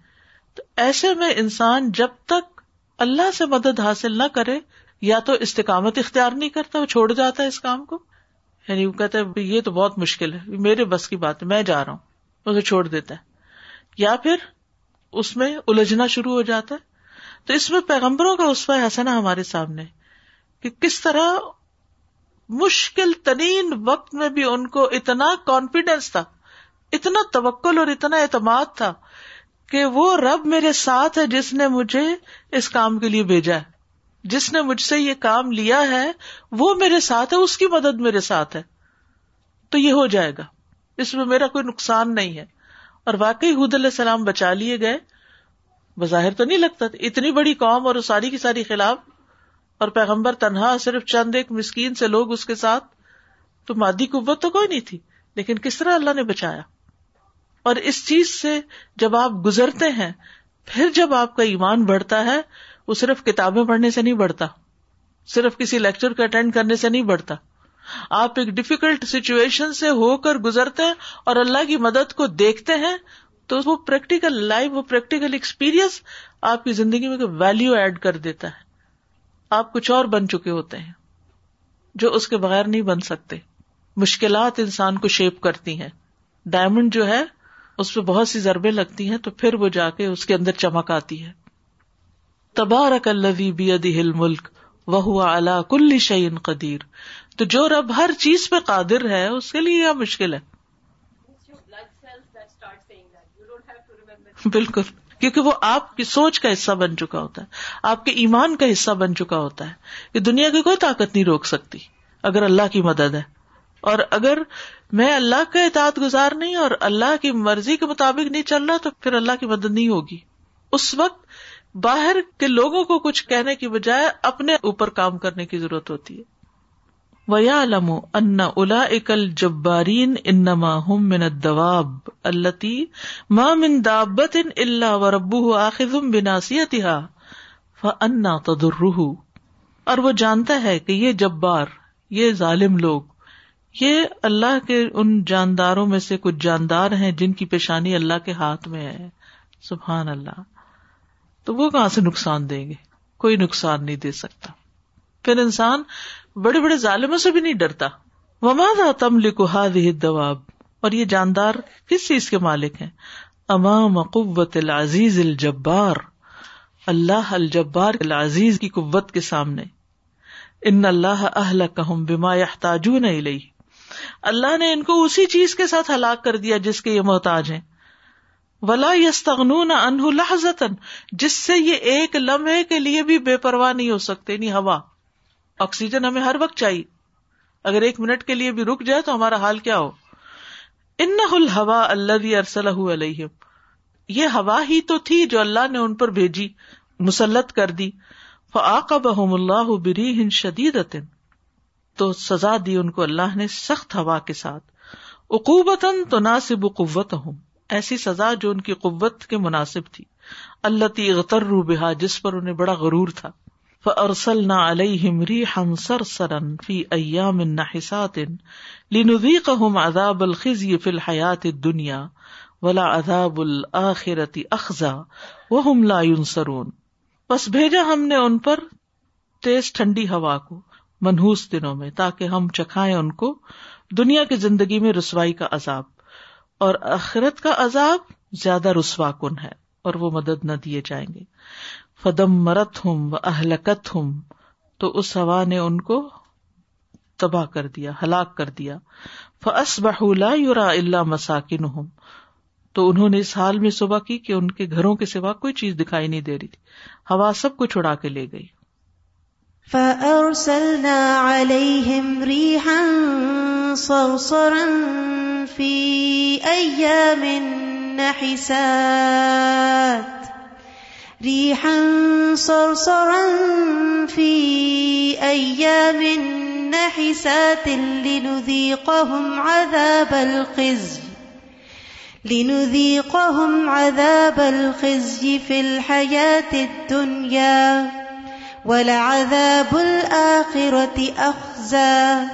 تو ایسے میں انسان جب تک اللہ سے مدد حاصل نہ کرے، یا تو استقامت اختیار نہیں کرتا، وہ چھوڑ جاتا ہے اس کام کو۔ یعنی وہ کہتا ہے یہ تو بہت مشکل ہے، میرے بس کی بات ہے، میں جا رہا ہوں، اسے چھوڑ دیتا ہے۔ یا پھر اس میں الجھنا شروع ہو جاتا ہے۔ تو اس میں پیغمبروں کا اسوا حسنا ہمارے سامنے کہ کس طرح مشکل ترین وقت میں بھی ان کو اتنا کانفیڈینس تھا، اتنا توکل اور اتنا اعتماد تھا کہ وہ رب میرے ساتھ ہے جس نے مجھے اس کام کے لیے بھیجا ہے۔ جس نے مجھ سے یہ کام لیا ہے، وہ میرے ساتھ ہے، اس کی مدد میرے ساتھ ہے۔ تو یہ ہو جائے گا۔ اس میں میرا کوئی نقصان نہیں ہے۔ اور واقعی حد علیہ السلام بچا لیے گئے۔ بظاہر تو نہیں لگتا۔ اتنی بڑی قوم اور ساری کی ساری خلاف۔ اور پیغمبر تنہا، صرف چند ایک مسکین سے لوگ اس کے ساتھ۔ تو مادی قوت تو کوئی نہیں تھی۔ لیکن کس طرح اللہ نے بچایا؟ اور اس چیز سے جب آپ گزرتے ہیں، پھر جب آپ کا ایمان بڑھتا ہے، وہ صرف کتابیں پڑھنے سے نہیں بڑھتا۔ صرف کسی لیکچر کو اٹینڈ کرنے سے نہیں بڑھتا۔ آپ ایک ڈفیکلٹ سچویشن سے ہو کر گزرتے ہیں اور اللہ کی مدد کو دیکھتے ہیں تو وہ پریکٹیکل لائف وہ پریکٹیکل ایکسپیرئنس آپ کی زندگی میں ویلو ایڈ کر دیتا ہے۔ آپ کچھ اور بن چکے ہوتے ہیں جو اس کے بغیر نہیں بن سکتے۔ مشکلات انسان کو شیپ کرتی ہیں۔ ڈائمنڈ جو ہے، اس پہ بہت سی ضربے لگتی ہیں تو پھر وہ جا کے اس کے اندر چمک آتی ہے۔ تبارک الذی بیدہ الملک وہ اعلی کل شعین قدیر۔ تو جو رب ہر چیز پہ قادر ہے، اس کے لیے یہ مشکل ہے۔ بالکل کیونکہ وہ آپ کی سوچ کا حصہ بن چکا ہوتا ہے آپ کے ایمان کا حصہ بن چکا ہوتا ہے کہ دنیا کی کوئی طاقت نہیں روک سکتی اگر اللہ کی مدد ہے اور اگر میں اللہ کا اطاعت گزار نہیں اور اللہ کی مرضی کے مطابق نہیں چل رہا تو پھر اللہ کی مدد نہیں ہوگی اس وقت باہر کے لوگوں کو کچھ کہنے کی بجائے اپنے اوپر کام کرنے کی ضرورت ہوتی ہے ویا علم ان الا اکل جبارین انما ہم من الدواب التی ما من دابت ان اللہ و ربو آخذ بناسیتها فانا تضره اور وہ جانتا ہے کہ یہ جبار، یہ ظالم لوگ، یہ اللہ کے ان جانداروں میں سے کچھ جاندار ہیں جن کی پیشانی اللہ کے ہاتھ میں ہے۔ سبحان اللہ۔ تو وہ کہاں سے نقصان دیں گے؟ کوئی نقصان نہیں دے سکتا۔ پھر انسان بڑے بڑے ظالموں سے بھی نہیں ڈرتا۔ وما تم لکھا دواب اور یہ جاندار کس چیز کے مالک ہیں؟ امام قوت العزیز الجبار۔ اللہ الجبار العزیز کی قوت کے سامنے۔ ان اللہ اہل کہم بما يحتاجون الیہ اللہ نے ان کو اسی چیز کے ساتھ ہلاک کر دیا جس کے یہ محتاج ہیں۔ ولا یستغنون عنہ لحظتا جس سے یہ ایک لمحے کے لیے بھی بے پرواہ نہیں ہو سکتے نہیں ہوا۔ آکسیجن ہمیں ہر وقت چاہیے۔ اگر ایک منٹ کے لیے بھی رک جائے تو ہمارا حال کیا ہو؟ ان الحوا اللہ ارسل علیہ یہ ہوا ہی تو تھی جو اللہ نے ان پر بھیجی، مسلط کر دی۔ فعقبہم اللہ بری ہند شدید تو سزا دی ان کو اللہ نے سخت ہوا کے ساتھ۔ اقوبتاً تو ناصب قوت ہوں ایسی سزا جو ان کی قوت کے مناسب تھی۔ اللہ تی غتر بہا، جس پر انہیں بڑا غرور تھا۔ فارسلنا نہ علیہم ریحا سرسرا فی ایام نحسات لنذیقہم عذاب الخزی فی الحیات الدنیا ولا عذاب الاخرت اخزا وهم لا ينصرون۔ پس بھیجا ہم نے ان پر تیز ٹھنڈی ہوا کو منحوس دنوں میں تاکہ ہم چکھائیں ان کو دنیا کی زندگی میں رسوائی کا عذاب۔ اور آخرت کا عذاب زیادہ رسوا کن ہے اور وہ مدد نہ دیے جائیں گے۔ فدم مرت ہوں و اہلکت ہوں تو اس ہوا نے ان کو تباہ کر دیا، ہلاک کر دیا۔ فس بہ یورا اللہ مساکن ہوں تو انہوں نے اس حال میں صبح کی کہ ان کے گھروں کے سوا کوئی چیز دکھائی نہیں دے رہی تھی۔ ہوا سب کچھ اڑا کے لے گئی۔ فأرسلنا عليهم ريحا صرصرا في أيام نحسات۔ ريحا صرصرا في أيام نحسات لنذيقهم عذاب الخزي لنذيقهم عذاب الخزي في الحياة الدنيا ولعذاب الآخرة أخزى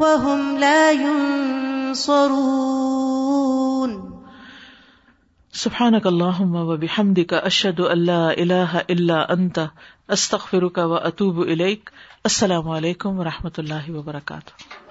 وهم لا ينصرون. سبحانك بحمد کا اشد اللہ اللہ اللہ انت استخر کا و اطوب السلام علیکم و رحمۃ اللہ وبرکاتہ